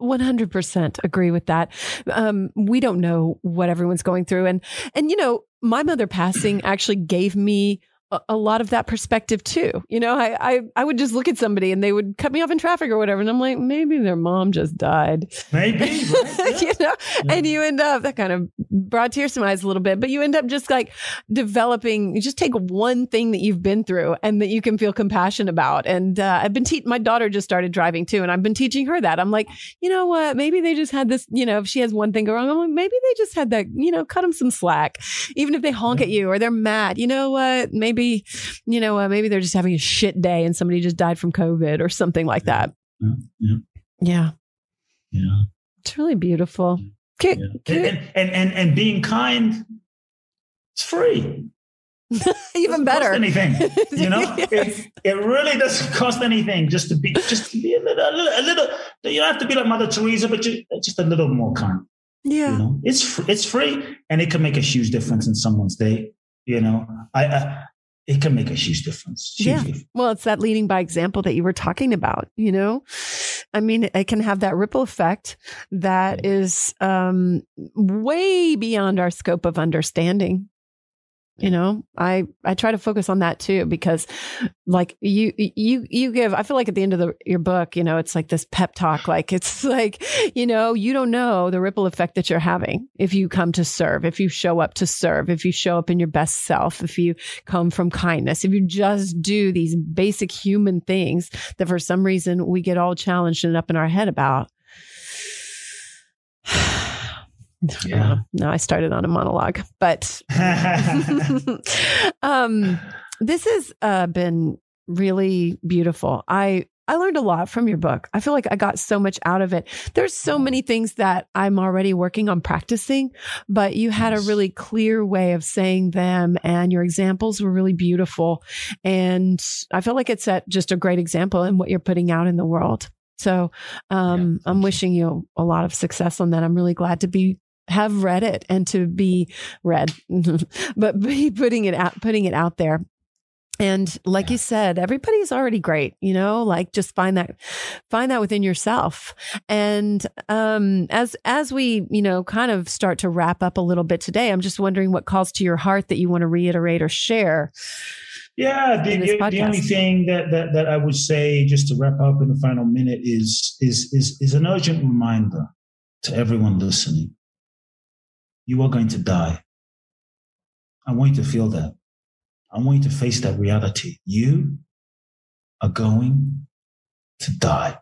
100% agree with that. Um, we don't know what everyone's going through. And, and, you know, my mother passing actually gave me a, lot of that perspective too. You know, I, I I would just look at somebody and they would cut me off in traffic or whatever, and I'm like, maybe their mom just died. Maybe, right? you know, yeah. and you end up that kind of brought tears to my eyes a little bit, but you end up just like developing. You just take one thing that you've been through and that you can feel compassion about. And uh, I've been teaching. My daughter just started driving too, and I've been teaching her that. I'm like, you know what? Maybe they just had this. You know, if she has one thing go wrong, I'm like, maybe they just had that. You know, cut them some slack, even if they honk yeah. at you or they're mad. You know what? Maybe maybe, you know, uh, maybe they're just having a shit day and somebody just died from COVID or something like that. Yeah. Yeah. Yeah. yeah. It's really beautiful. Can, can, and, and, and, and being kind, it's free. Even better. anything, you know, yes. it, it really doesn't cost anything just to be, just to be a little, a little, a little you don't have to be like Mother Teresa, but just, just a little more kind. Yeah. You know, it's, it's free and it can make a huge difference in someone's day. You know, I, I it can make a huge difference. Huge yeah. Difference. Well, it's that leading by example that you were talking about, you know? I mean, it can have that ripple effect that is um, way beyond our scope of understanding you know? I i try to focus on that too because like you you you give i feel like at the end of the, your book you know it's like this pep talk like it's like you know you don't know the ripple effect that you're having if you come to serve if you show up to serve if you show up in your best self if you come from kindness if you just do these basic human things that for some reason we get all challenged and up in our head about Yeah. No, I started on a monologue, but um, this has uh, been really beautiful. I I learned a lot from your book. I feel like I got so much out of it. There's so many things that I'm already working on practicing, but you had a really clear way of saying them and your examples were really beautiful. And I feel like it's at just a great example in what you're putting out in the world. So um, yeah, I'm wishing you a lot of success on that. I'm really glad to be have read it and to be read, but be putting it out, putting it out there. And like yeah. you said, everybody's already great, you know, like just find that, find that within yourself. And, um, as, as we, you know, kind of start to wrap up a little bit today, I'm just wondering what calls to your heart that you want to reiterate or share. Yeah, the, the, the, only thing that, that that I would say, just to wrap up in the final minute, is is is is an urgent reminder to everyone listening you are going to die. I want you to feel that. I want you to face that reality. You are going to die.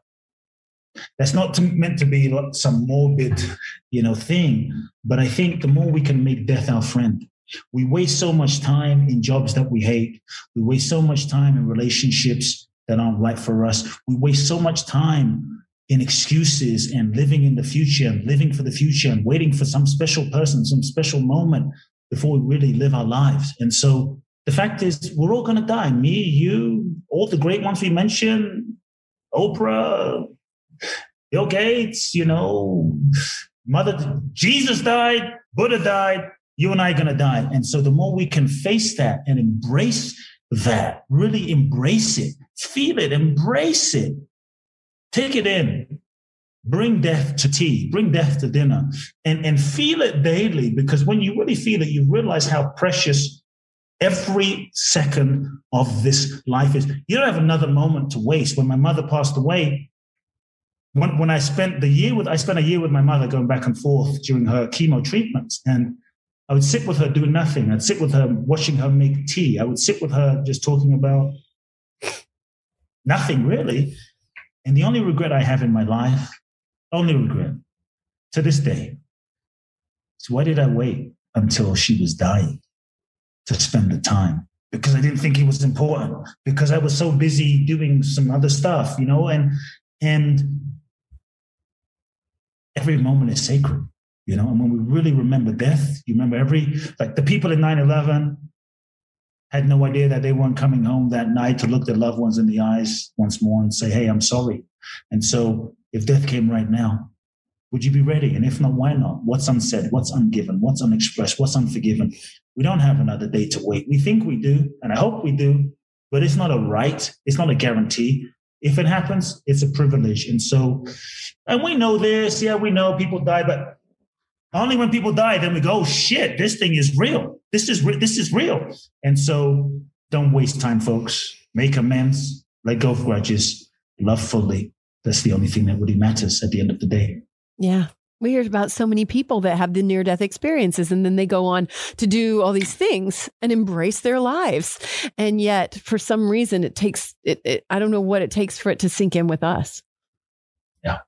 That's not to, meant to be like some morbid, you know, thing. But I think the more we can make death our friend, we waste so much time in jobs that we hate. We waste so much time in relationships that aren't right for us. We waste so much time in excuses and living in the future and living for the future and waiting for some special person, some special moment before we really live our lives. And so the fact is, we're all going to die. Me, you, all the great ones we mentioned, Oprah, Bill Gates, you know, Mother, Jesus died, Buddha died, you and I are going to die. And so the more we can face that and embrace that, really embrace it, feel it, embrace it, Take it in. Bring death to tea, bring death to dinner, and, and feel it daily because when you really feel it, you realize how precious every second of this life is. You don't have another moment to waste. When my mother passed away, when, when I spent the year with, I spent a year with my mother going back and forth during her chemo treatments. And I would sit with her doing nothing. I'd sit with her watching her make tea. I would sit with her just talking about nothing really. And the only regret I have in my life, only regret to this day, is why did I wait until she was dying to spend the time? Because I didn't think it was important, because I was so busy doing some other stuff, you know, and and every moment is sacred, you know. And when we really remember death, you remember every like the people in 9-11, had no idea that they weren't coming home that night to look their loved ones in the eyes once more and say, Hey, I'm sorry. And so if death came right now, would you be ready? And if not, why not? What's unsaid? What's ungiven? What's unexpressed? What's unforgiven? We don't have another day to wait. We think we do, and I hope we do, but it's not a right. It's not a guarantee. If it happens, it's a privilege. And so, and we know this. Yeah, we know people die, but only when people die, then we go, oh, shit, this thing is real. This is re- this is real. And so don't waste time, folks. Make amends, let go of grudges, love fully. That's the only thing that really matters at the end of the day. Yeah. We hear about so many people that have the near death experiences and then they go on to do all these things and embrace their lives. And yet, for some reason, it takes, it, it, I don't know what it takes for it to sink in with us. Yeah.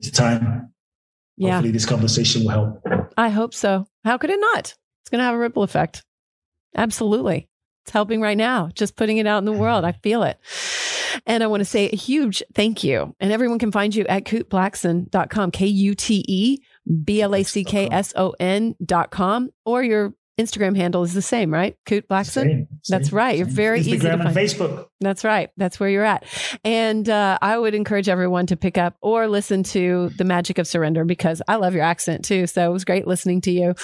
It's time yeah. Hopefully, this conversation will help. I hope so. How could it not? It's going to have a ripple effect. Absolutely. It's helping right now, just putting it out in the world. I feel it. And I want to say a huge thank you. And everyone can find you at kuteblackson.com, K U T E B L A C K S O N.com, or your Instagram handle is the same, right? Kute Blackson. Same, same, That's right. You're very Instagram easy to find. and Facebook. That's right. That's where you're at. And uh, I would encourage everyone to pick up or listen to The Magic of Surrender because I love your accent too. So it was great listening to you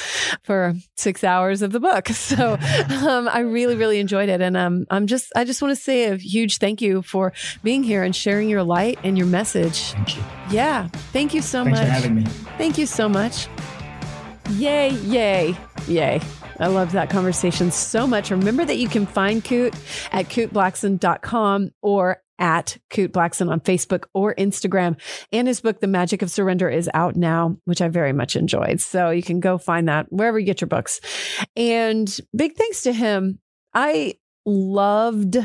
for six hours of the book. So um, I really, really enjoyed it. And um, I'm just, I just want to say a huge thank you for being here and sharing your light and your message. Thank you. Yeah. Thank you so Thanks much. for having me. Thank you so much. Yay, yay, yay. I love that conversation so much. Remember that you can find Kute at kuteblackson.com or at Kute Blackson on Facebook or Instagram. And his book, The Magic of Surrender, is out now, which I very much enjoyed. So you can go find that wherever you get your books. And big thanks to him. I loved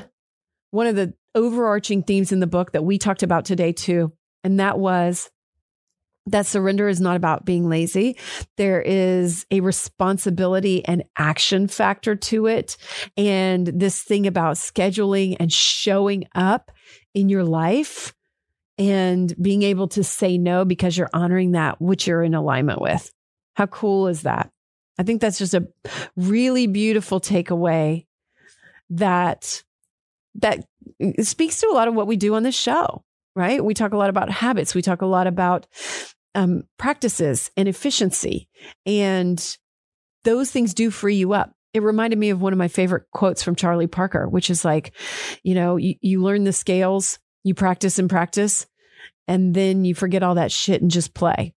one of the overarching themes in the book that we talked about today, too. And that was that surrender is not about being lazy. There is a responsibility and action factor to it. And this thing about scheduling and showing up in your life and being able to say no because you're honoring that which you're in alignment with. How cool is that? I think that's just a really beautiful takeaway that that speaks to a lot of what we do on this show right? We talk a lot about habits. We talk a lot about um, practices and efficiency. And those things do free you up. It reminded me of one of my favorite quotes from Charlie Parker, which is like, you know, you, you learn the scales, you practice and practice, and then you forget all that shit and just play.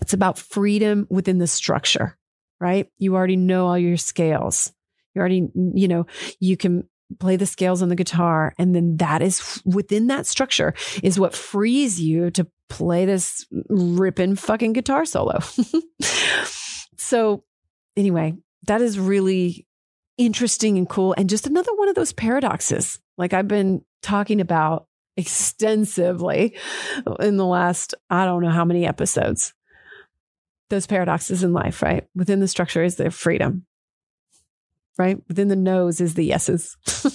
It's about freedom within the structure, right? You already know all your scales. You already, you know, you can play the scales on the guitar. And then that is within that structure is what frees you to play this ripping fucking guitar solo. so, anyway, that is really interesting and cool. And just another one of those paradoxes, like I've been talking about extensively in the last, I don't know how many episodes. Those paradoxes in life, right? Within the structure is their freedom right? Within the nose is the yeses.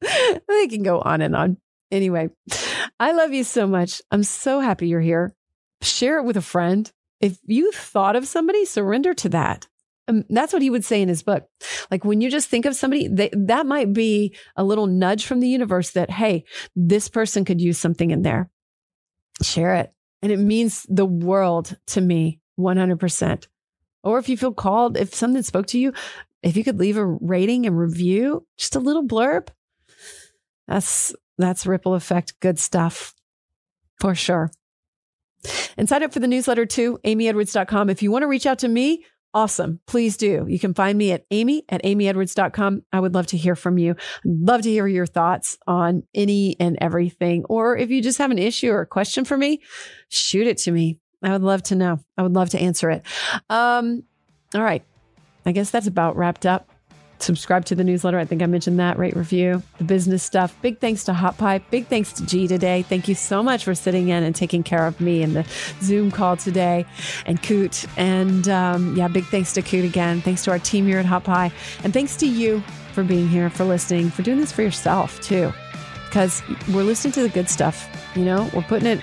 they can go on and on. Anyway, I love you so much. I'm so happy you're here. Share it with a friend. If you thought of somebody, surrender to that. Um, that's what he would say in his book. Like when you just think of somebody, they, that might be a little nudge from the universe that, hey, this person could use something in there. Share it. And it means the world to me, 100%. Or if you feel called, if something spoke to you, if you could leave a rating and review, just a little blurb, that's that's ripple effect good stuff for sure. And sign up for the newsletter too, amyedwards.com. If you want to reach out to me, awesome. Please do. You can find me at amy at amyedwards.com. I would love to hear from you. I'd love to hear your thoughts on any and everything. Or if you just have an issue or a question for me, shoot it to me. I would love to know. I would love to answer it. Um, all right. I guess that's about wrapped up. Subscribe to the newsletter. I think I mentioned that. Rate, review, the business stuff. Big thanks to Hot Pie. Big thanks to G today. Thank you so much for sitting in and taking care of me in the Zoom call today, and Kute. And um, yeah, big thanks to Kute again. Thanks to our team here at Hot Pie, and thanks to you for being here, for listening, for doing this for yourself too, because we're listening to the good stuff. You know, we're putting it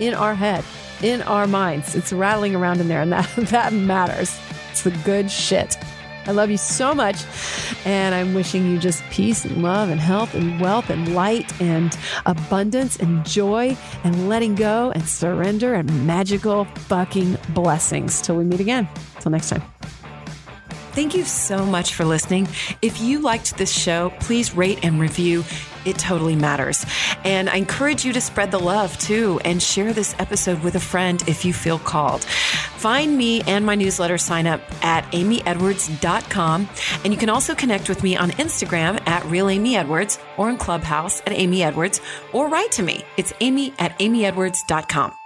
in our head, in our minds. It's rattling around in there, and that that matters. It's the good shit. I love you so much. And I'm wishing you just peace and love and health and wealth and light and abundance and joy and letting go and surrender and magical fucking blessings. Till we meet again. Till next time. Thank you so much for listening. If you liked this show, please rate and review. It totally matters. And I encourage you to spread the love too and share this episode with a friend if you feel called. Find me and my newsletter sign up at amyedwards.com. And you can also connect with me on Instagram at Real Amy Edwards or in Clubhouse at Amy Edwards or write to me. It's amy at amyedwards.com.